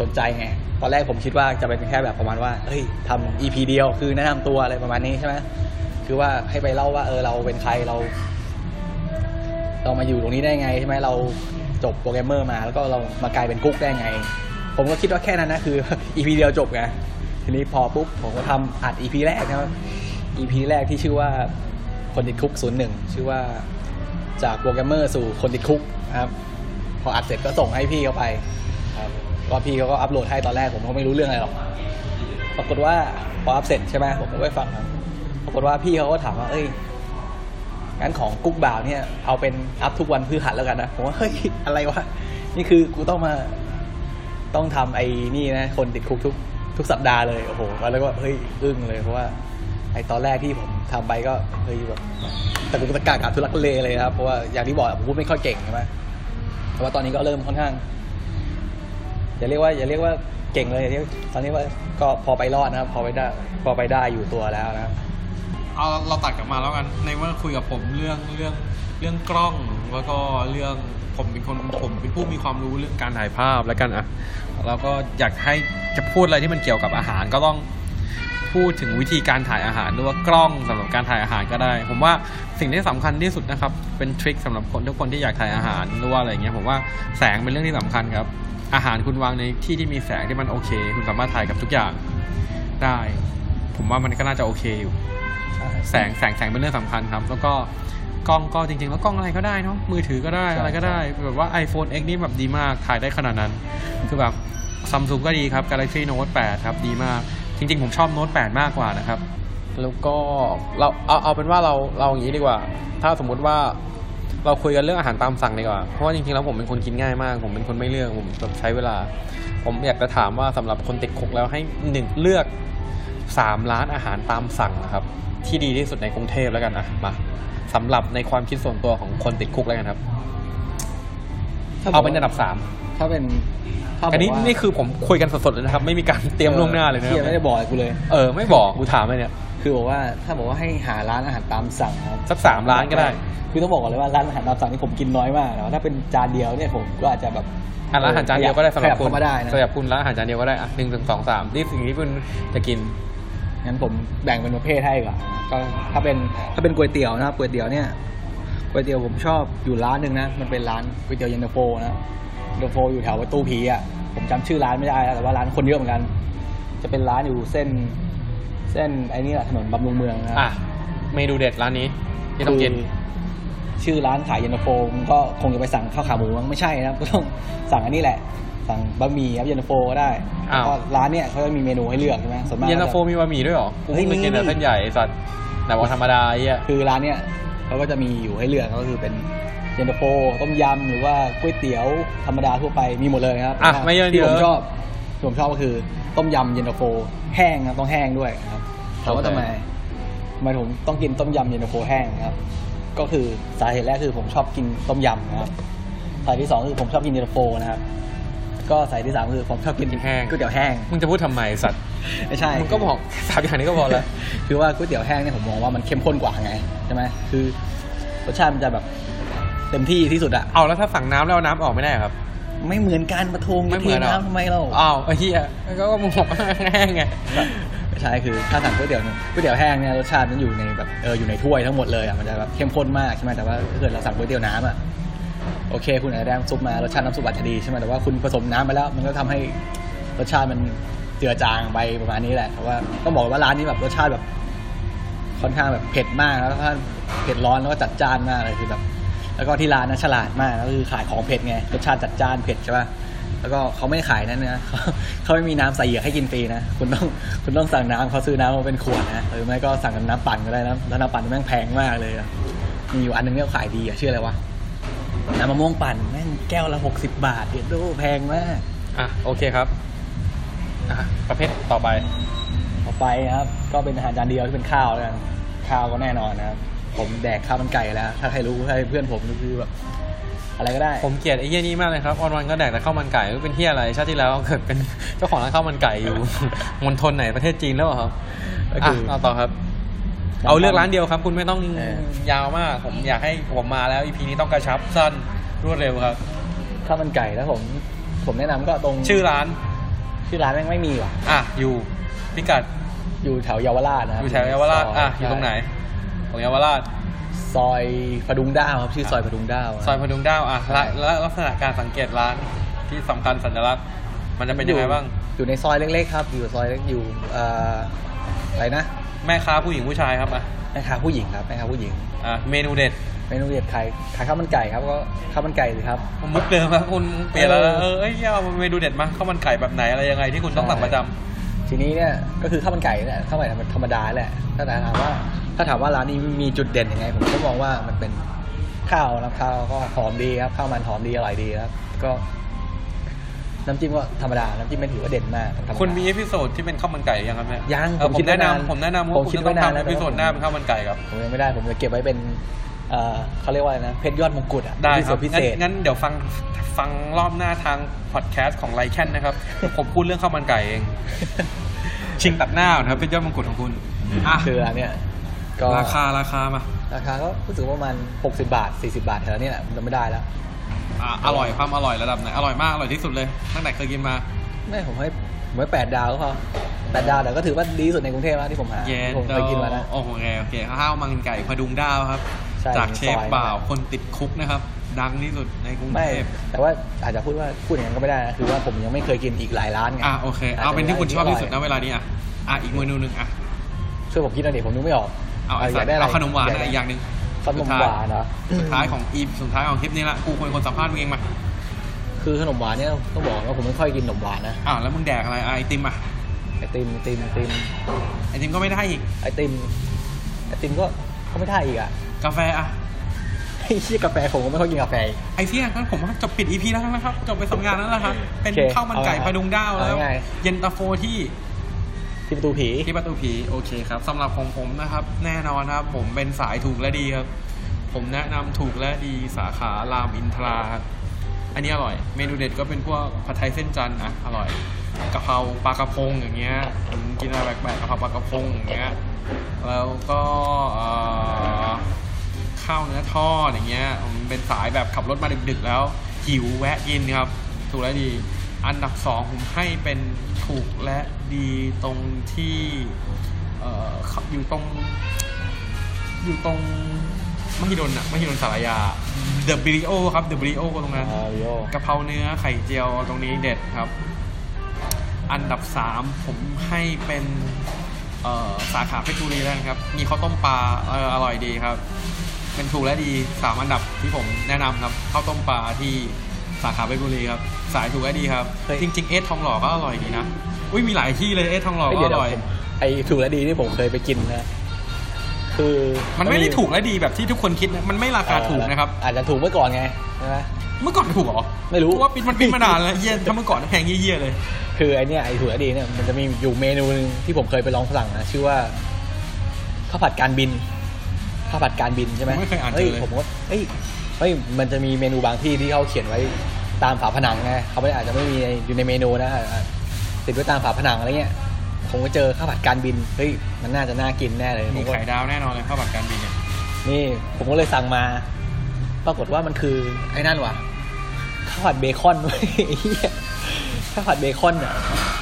สนใจไง ตอนแรกผมคิดว่าจะเป็นแค่แบบประมาณว่าเฮ้ยทำ EP เดียวคือแนะนำตัวอะไรประมาณนี้ใช่ไหมคือว่าให้ไปเล่าว่าเออเราเป็นใครเรา เรามาอยู่ตรงนี้ได้ไงใช่ไหมเราจบโปรแกรมเมอร์มา แล้วก็เรามากลายเป็นกุ๊กได้ไง ผมก็คิดว่าแค่นั้นนะคือ EP เดียวจบไงทีนี้พอปุ๊บผมก็ทำอัด EP แรกนะครับ EP แรกที่ชื่อว่าคนติดคุก 01 ชื่อว่าจากโปรแกรมเมอร์สู่คนติดคุกนะครับ พออัดเสร็จก็ส่งให้พี่เขาไปครับก็พี่เขาก็อัปโหลดให้ตอนแรกผมก็ไม่รู้เรื่องอะไรหรอก ปรากฏว่าพออัพเสร็จใช่ไหมผมก็ไปฟังครับปรากฏว่าพี่เขาก็ถามว่า เอ้ยงั้นของกุ๊กบ่าวเนี่ยเอาเป็นอัพทุกวันพฤหัสแล้วกันนะผมว่าเฮ้ยอะไรวะนี่คือกูต้องมาต้องทำไอ้นี่นะคนติดคุกทุกทุกสัปดาห์เลยโอ้โหแล้วก็เฮ้ยอึ้งเลยเพราะว่า ไอตอนแรกที่ผมทำไปก็เฮ้ยแบบตะกุกตะกากกับทุลักทุเลเลยครับเพราะว่าอย่างที่บอกผมพูดไม่ค่อยเก่งใช่ไหมแต่ว่าตอนนี้ก็เริ่มค่อนข้างอย่าเรียกว่าอย่าเรียกว่าเก่งเลยตอนนี้ว่าก็พอไปรอดนะครับ พอไปได้พอไปได้อยู่ตัวแล้วนะเอาเราตัดกลับมาแล้วกันในเมื่อคุยกับผมเรื่องเรื่องเรื่องกล้องแล้วก็เรื่องผมเป็นคนผมเป็นผู้มีความรู้เรื่องการถ่ายภาพแล้วกันอะแล้วก็อยากให้จะพูดอะไรที่มันเกี่ยวกับอาหารก็ต้อง พูดถึงวิธีการถ่ายอาหารหรือว่ากล้องสำหรับการถ่ายอาหารก็ได้ ผมว่าสิ่งที่สำคัญที่สุดนะครับ เป็นทริคสำหรับคนทุกคนที่อยากถ่ายอาหารหรือว่าอะไรเงี้ยผมว่าแสงเป็นเรื่องที่สำคัญครับ อาหารคุณวางในที่ที่มีแสงที่มันโอเค คุณสามารถถ่ายกับทุกอย่างได้ ผมว่ามันก็น่าจะโอเคอยู่แสงแสงแสงเป็นเรื่องสำคัญครับ แล้วก็กล้องก็จริงๆ แล้วกล้องอะไรก็ได้เนาะมือถือก็ได้อะไรก็ได้ แบบว่า iPhone X นี่แบบดีมากถ่ายได้ขนาดนั้น คือแบบซัมซุงก็ดีครับ Galaxy Note 8 ครับ ดีมาก จริงๆ ผมชอบ Note 8มากกว่านะครับ แล้วก็เราเอาเอาเป็นว่าเราเราอย่างนี้ดีกว่า ถ้าสมมุติว่าเราคุยกันเรื่องอาหารตามสั่งดีกว่า เพราะว่าจริงๆ แล้วผมเป็นคนกินง่ายมาก ผมเป็นคนไม่เลือก ผมแบบใช้เวลา ผมอยากจะถามว่าสำหรับคนติดคุกแล้วให้หนึ่งเลือกสามร้านอาหารตามสั่งนะครับ ที่ดีที่สุดในกรุงเทพแล้วกันนะมาสำหรับในความคิดส่วนตัวของคนติดคุกแล้วกันครับ เอาเป็นอันดับสามถ้าเป็นถ้าบกอันนี้ว่านี่คือผมคุยกันสดๆเลยนะครับ ไม่มีการเตรียมล่วงหน้าเลยนะพี่ยังไม่ได้บอกอะไรกูเลย เออไม่บอกกูถามเลยเนี่ยคือบอกว่าถ้าบอกว่าให้หาร้านอาหารตามสั่งครับ สักสามร้านก็ได้คือต้องบอกก่อนเลยว่าร้านอาหารตามสั่งนี่ผมกินน้อยมากแต่ว่าถ้าเป็นจานเดียวเนี่ยผมก็อาจจะแบบอะร้านอาหารจานเดียวก็ได้สำหรับขยัคุณเข้ามาได้นะสำหรับคุณร้านอาหารจานเดียวก็ได้อะหนึ่งถึงสองสามนี่สิ่งที่คุณจะกิน งั้นผมแบ่งเป็นประเภทให้ดีกว่าก็ถ้าเป็นถ้าเป็นก๋วยเตี๋ยวนะครับก๋วยเตี๋ยวเนี่ย ก๋วยเตี๋ยวผมชอบอยู่ร้านหนึ่งนะ มันเป็นร้านก๋วยเตี๋ยวเย็นตาโฟนะเย็นตาโฟอยู่แถวประตูผีอะ ผมจำชื่อร้านไม่ได้แล้วแต่ว่าร้านคนเยอะเหมือนกัน จะเป็นร้านอยู่เส้น เส้นไอ้นี่แหละถนนบำรุงเมืองนะอะเมนูเด็ดร้านนี้ที่ต้องกินคือชื่อร้านขายเย็นตาโฟมันก็คงจะไปสั่งข้าวขาหมูมั้งไม่ใช่นะครับก็ต้องสั่งอันนี้แหละ สั่งบะหมี่ครับเย็นตาโฟก็ได้อ้าวก็ร้านเนี่ยเขาจะมีเมนูให้เลือกใช่ไหมส่วนมากเย็นตาโฟก็จะมีบะหมี่ด้วยเหรอกูเฮ้เพิ่ยงเคยกินแต่มีเส้นใหญ่ไอ้สัตว์แต่ว่าธรรมดาไอ้เหี้ยคือร้านเนี่ย เขาก็จะมีอยู่ให้เลือกก็คือเป็นเย็นตาโฟต้มยำหรือว่าก๋วยเตี๋ยวธรรมดาทั่วไปมีหมดเลยครับอะไม่เยอะที่ผมเยอะชอบที่ผมชอบก็คือต้มยำเย็นตาโฟ แห้งนะต้องแห้งด้วยครับถามว่าโอเคทำไมทำไมผมต้องกินต้มยำเย็นตาโฟแห้งนะครับ ก็คือสาเหตุแรกคือผมชอบกินต้มยำนะครับสาเหตุที่สองคือผมชอบกินเย็นตาโฟนะครับ ก็สาเหตุที่สามคือผมชอบกินกินแห้งก๋วยเตี๋ยวแห้งมึงจะพูดทำไมไอ้สัตว์ไม่ใช่มึงก็บอกสามอย่างนี้ก็พอแล้วคือว่าก๋วยเตี๋ยวแห้งเนี่ยผมมองว่ามันเข้มข้นกว่าไงใช่ไหมคือรสชาติมันจะแบบเต็มที่ที่สุดอะเอาแล้วถ้าสั่งน้ำแล้วเอาน้ำออกไม่ได้เหรอครับ ไม่เหมือนกันปะทงไม่เหมือนจะเหรอทน้ำทำไมเราอ้าวไอ้เหี้ยก็มึงบอกว่าแห้งไงไม่ใช่คือถ้าสั่งก๋วยเตี๋ยวเนี่ยก๋วยเตี๋ยวแห้งเนี่ยรสชาติมันอยู่ในแบบเอออยู่ในถ้วยทั้งหมดเลยอะมันจะแบบเข้มข้นมากใช่ไหมแต่ว่าถ้าเกิดเราสั่งก๋วยเตี๋ยวน้ำอะ โอเค คุณอาจจะได้น้ำซุปมารสชาติน้ำซุปอาจจะดีใช่ไหมแต่ว่าคุณผสมน้ำไปแล้ว มันก็ทำให้รสชาติมันเจือจางไปประมาณนี้แหละเพราะว่าต้องบอกว่าร้านนี้แบบรสชาติแบบค่อนข้างแบบเผ็ดมากแล้วก็เผ็ดร้อนแล้วก็จัดจ้านมากเลยคือแบบ แล้วก็ที่ร้านนะฉลาดมากก็คือขายของเผ็ดไงรสชาติจัดจ้านเผ็ดใช่ป่ะแล้วก็เขาไม่ขายนั่นนะเขาเขาไม่มีน้ำใส่เหยือกให้กินฟรีนะคุณต้องคุณต้องสั่งน้ำเขาซื้อน้ำมาเป็นขวดนะหรือไม่ก็สั่งน้ำปั่นก็ได้นะแล้วน้ำปั่นแม่งแพงมากเลยมีอยู่อันนึงที่เขาขายดีอะชื่ออะไรวะ น้ำมะม่วงปั่นแม่งแก้วละหกสิบบาทเดี๋ยวดูแพงมาก อะโอเคครับอะประเภทต่อไป ต่อไปนะครับ ก็เป็นอาหารจานเดียวที่เป็นข้าวแล้วกันข้าวก็แน่นอนนะครับ ผมแดกข้าวมันไก่แล้ว ถ้าใครรู้ถ้าเพื่อนผมก็คือแบบอะไรก็ได้ ผมเกลียดไอ้เหี้ยนี้มากเลยครับวันวันๆก็แดกแต่ข้าวมันไก่ก็เป็นเหี้ยอะไร ชาติที่แล้วเกิดเป็นเจ้าของร้านข้าวมันไก่อยู่ มณฑลไหนประเทศจีนแล้วเหรอครับก็อะคือ เอาต่อครับ เอาเลือกร้านเดียวครับ คุณไม่ต้องเออยาวมาก ผมอยากให้ผมมาแล้ว EP นี้ต้องกระชับสั้นรวดเร็วครับข้าวมันไก่แล้วผม ผมแนะนำก็ตรงชื่อร้าน ชื่อร้านแม่งไม่มีว่ะอะอยู่พิกัดอยู่แถวเยาวราชนะคบอยู่แถวเยาวราชซอะอยู่ตรงไหน ของเยาวราชซอยพดุงด้าวครับชื่อซอยพดุงด้าวะซอยพดุงด้าวอะใช่และและลักษณะการสังเกตร้านที่สำคัญสัญลักษณ์ มันจะเป็นยังไงบ้าง อยู่ในซอยเล็กๆครับ อยู่ซอยเล็กอยู่เอ่ออะไรนะ แม่ค้าผู้หญิงผู้ชายครับอะแม่ค้าผู้หญิงครับแม่ค้าผู้หญิงอะเมนูเด็ดเมนูเด็ดขายขายข้าวมันไก่ครับก็ข้าวมันไก่สิครับมุกเดิมครับคุณเปลี่ยนแล้วเออเออเอ้ยเอาเมนูเด็ดมาข้าวมันไก่แบบไหนอะไรยังไงที่คุณต้องสั่งประจำทีนี้เนี่ยก็คือข้าวมันไก่แหละข้าวมันไก่ธรรมดาแหละถ้าถามว่า ถ้าถามว่าร้านนี้มีจุดเด่นยังไง ผมก็มองว่ามันเป็นข้าวนะข้าวก็หอมดีครับข้าวมันหอมดีอร่อยดีครับก็ น้ำจิ้มก็ธรรมดา น้ำจิ้มไม่ถือว่าเด่นมากธรรดา คุณมีเอพิโซดที่เป็นข้าวมันไก่ยังครับเนี่ยยังเออผมผคิมดไว้แนะนานนำผมแนะนำว่าผมคุณคิดจะไว้ต้องนานทำแล้เอวพิโซดหน้าเป็นข้าวมันไก่ครับ ผมยังไม่ได้ ผมจะเก็บไว้เป็นเอ่อเขาเรียกว่าอะไรนะ เพชรยอดมงกุฎอะได้พิคเศรับษพิงั้เศนษงั้นเดี๋ยวฟังฟังรอบหน้าทางพอดแคสต์ของไลแคนนะครับ ผมพูดเรื่องข้าวมันไก่เอง ชิงตัดหน้าก่อนครับเป็นยอดมงกุฎของคุณอะคืออันเนี้ยก็ราคาราคามา ราคาก็รู้สึกว่าประมัน60 บาท 40 บาทแถวนี้แหละผมจำไม่ได้แล้ว อะอร่อยความอร่อยระดับไหนอร่อยมากอร่อยที่สุดเลยตั้งแต่เคยกินมา ไม่ผมให้ผมให้แปดดาวก็พอแปดดาวแต่ก็ถือว่าดีที่สุดในกรุงเทพแล้วที่ผมหาเย็นที่ผมเคยกินมานะ โอ้โหโอเคโอเคข้าวมันไก่พดุงดาวครับ ใช่จากเชฟซอย บ่าวคนติดคุกนะครับ ดังที่สุดในกรุงไม่ เทพแต่ว่าอาจจะพูดว่าพูดอย่างนั้นก็ไม่ได้นะคือว่าผมยังไม่เคยกินอีกหลายร้านไงอะโอเค เอาเป็นที่คุณชอบที่สุดนะเวลานี้อะอะอีกเมนูหนึ่งอะช่วยผมคิดหน่อยดิผมนึกไม่ออกเอาไอ้อสัตยากว์ได้อะไรเอาขนมหวานยกอะได้อีกอย่างหนึ่ง ขนมหวานเหรอสุดท้ายของอีสุดท้ายของคลิปนี้ละกูควรคนสัมภาษณ์มึงเองมาคือขนมหวานเนี่ยต้องบอกว่าผมไม่ค่อยกินขนมหวานนะอ้าวแล้วมึงแดกอะไรอะไอติมอะไอติมไอติมไอติมไอติมก็ไม่ได้อีกไอติมไอติมก็ก็ไม่ได้อีกอะกาแฟอะไอ้เชี่ยกาแฟผมก็ไม่ค่อยกินกาแฟไอ้เหี้ยงั้นผมว่าจบปิด EP แล้วนะครับจบไปสองงานแล้วนะครับเป็นโอเคข้าวมันไก่เอาไงผดุงดาวแล้วเอาไงเย็นตาโฟที่ ที่ประตูผีที่ประตูผีโอเคครับสำหรับของผมนะครับ แน่นอนครับ ผมเป็นสายถูกและดีครับ ผมแนะนำถูกและดีสาขารามอินทราครับอันนี้อร่อย เมนูเด็ดก็เป็นพวกผัดไทยเส้นจันทร์อะอร่อยกะเพราปลากระพงอย่างเงี้ยผมกินอะไรแปลกๆกะเพราปลากระพงอย่างเงี้ยแล้วก็เอ่อข้าวเนื้อทอดอย่างเงี้ยผมเป็นสายแบบขับรถมาดึกๆแล้วหิวแวะกินครับ ถูกและดี อันดับสองผมให้เป็นถูกและดีตรงที่เอ่ออยู่ตรง อยู่ตรงมหิดลอะมหิดลสารยา The b r i o ครับ The b r i o ตรงนั้นอ่าวิโอกะเพราเนื้อไข่เจียวตรงนี้เด็ดครับ อันดับสามผมให้เป็นเอ่อสาขาเพชรบุรีแล้วนะครับ มีข้าวต้มปลาเอออร่อยดีครับ เป็นถูกและดีสามอันดับที่ผมแนะนำครับข้าวต้มปลาที่ สาขาเพชรบุรีครับ สายถูกและดีครับจริง ๆ เอสทองหล่อก็อร่อยดีนะ อุ้ยมีหลายที่เลยเอสทองหล่อไอ้ก็เดี๋ยวอร่อย ผมไอ้ถูกและดีที่ผมเคยไปกินนะคือมันไม่ได้ถูกและดีแบบที่ทุกคนคิดนะมันไม่ราคาถูกนะครับ อาจจะถูกเมื่อก่อนไงใช่ไหม เมื่อก่อนถูกเหรอไม่รู้ เพาะว่าปิดมันปิดมานานแล้วเยี่ยถ้าเมื่อก่อนแพงเยี่ยๆเลย คือไอเนี้ยไอถูกและดีเนี่ยมันจะมีอยู่เมนูหนึงที่ผมเคยไปลองสั่งนะชื่อว่าข้าวผัดการบินข้าวผัดการบินใช่ไหมผมไม่เคยอ่านเจเฮ้ยอเลยผมก็เฮ้ยเฮ้ยมันจะมีเมนูบางที่ที่เขาเขียนไว้ ตามฝาผนังไงเขาไม่ได้อาจจะไม่มีในอยู่ในเมนูนะอะติดไว้ตามฝาผนังอะไรเงี้ยผมก็เจอข้าวผัดการบินเฮ้ยมันน่าจะน่ากินแน่เลยผมีมก็ไข่ดาวแน่นอนเลยข้าวผัดการบินเนี่ยนี่ผมก็เลยสั่งมา ปรากฏว่ามันคือไอ้นั่นว่ะข้าวผัดเบคอนเว้ยไอ้เหี้ยข้าวผัดเบคอนอะ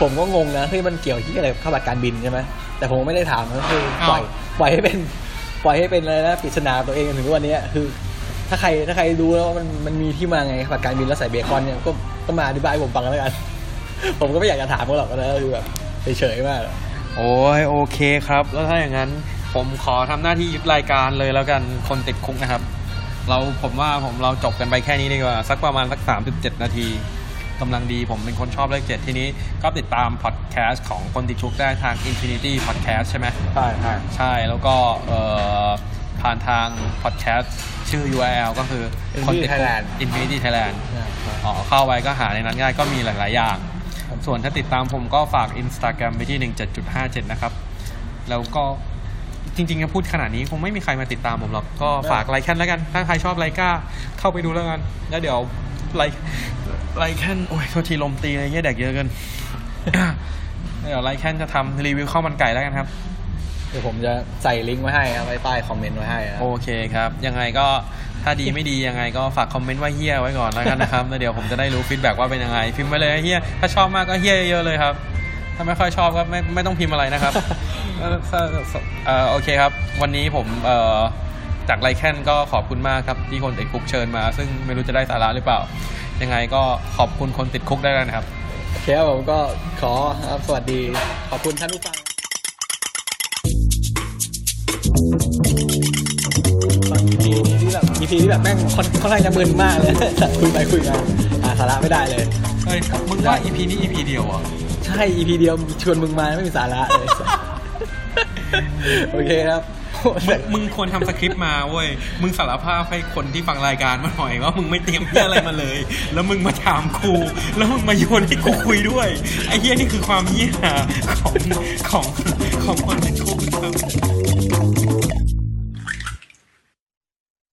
ผมก็งงนะเฮ้ยมันเกี่ยวที่อะไรกับข้าวผัดการบินใช่ไหมแต่ผมไม่ได้ถามก็คือปล่อยปล่อยให้เป็นปล่อยให้เป็นอะไรนะปริศนาตัวเองจนถึงทุกวันนี้คือ ถ้าใครถ้าใครรู้แล้วว่ามันมันมีที่มาไงข้าวผัดการบินแล้วใส่เบคอนเนี่ยก็ก็มาอธิบายให้ผมฟังแล้วกัน ผมก็ไม่อยากจะถามเขาหรอกนะคือแบบเฉยๆมากโอ้ยโอเคครับ แล้วถ้าอย่างนั้นผมขอทำหน้าที่ยึดรายการเลยแล้วกันคนติดคุกนะครับ เราผมว่าผมเราจบกันไปแค่นี้ดีกว่า สักประมาณสัก 37 นาทีกำลังดีผมเป็นคนชอบเลขเจ็ดทีนี้ก็ติดตามพอดแคสต์ของคนติดคุกได้ทาง Infinity Podcast ใช่ไหมใช่ใช่ใช่แล้วก็เอ่อ ผ่านทางพอดแคสต์ชื่อ URL ก็คือคนติดคุก Thailand Infinity Thailand ใช่อ๋อเข้าไปก็หาในนั้นง่ายก็มีหลาย ๆ อย่าง ส่วนถ้าติดตามผมก็ฝาก Instagram ไปที่ 17.57 นะครับ แล้วก็จริงๆจะพูดขนาดนี้คงไม่มีใครมาติดตามผมหรอก ก็ฝากไลค์แคนแล้วกัน ถ้าใครชอบไลก้าเข้าไปดูแล้วกัน แล้วเดี๋ยวไลค์ไลค์แคนโอ้ยโทษทีลมตีเลยเหี้ยแดกเยอะเกินเดี๋ยวไลค์แคนจะทำรีวิวข้าวมันไก่แล้วกันครับ เดี๋ยวผมจะใส่ลิงก์ไว้ให้นะไว้ใต้คอมเมนต์ไว้ให้นะโอเคครับ ยังไงก็ถ้าดีไม่ดียังไงก็ฝากคอมเมนต์ว่าเฮียไว้ก่อนแล้วกันนะครับแล้วเดี๋ยวผมจะได้รู้ feedback ว่าเป็นยังไง พิมพ์มาเลยเฮียถ้าชอบมากก็เฮียเยอะๆเลยครับ ถ้าไม่ค่อยชอบก็ไม่ไม่ต้องพิมพ์อะไรนะครับเอ่อเอ่อเอ่อโอเคครับ วันนี้ผมเอ่อจากไลแคนก็ขอบคุณมากครับที่คนติดคุกเชิญมา ซึ่งไม่รู้จะได้สาระหรือเปล่า ยังไงก็ขอบคุณคนติดคุกได้แล้วนะครับโอเคครับผมก็ขอครับสวัสดีขอบคุณท่านผู้ฟัง EP ที่แบบ EP ที่แบบแม่งค่อนค่อนข้างจะมึนมากเลยคุยไปคุยมาหาสาระไม่ได้เลยเฮ้ยมึงว่า EP นี้ EP เดียวอะใช่ EP เดียวชวนมึงมาไม่มีสาระเลยโอเคครับมึงมึงควรทำสคริปต์มาเว้ย มึงสารภาพให้คนที่ฟังรายการมาหน่อยว่ามึงไม่เตรียมเหี้ยอะไรมาเลย แล้วมึงมาถามครูแล้วมึงมาโยนให้กูคุยด้วย ไอ้เหี้ยนี่คือความเหี้ยของของของคน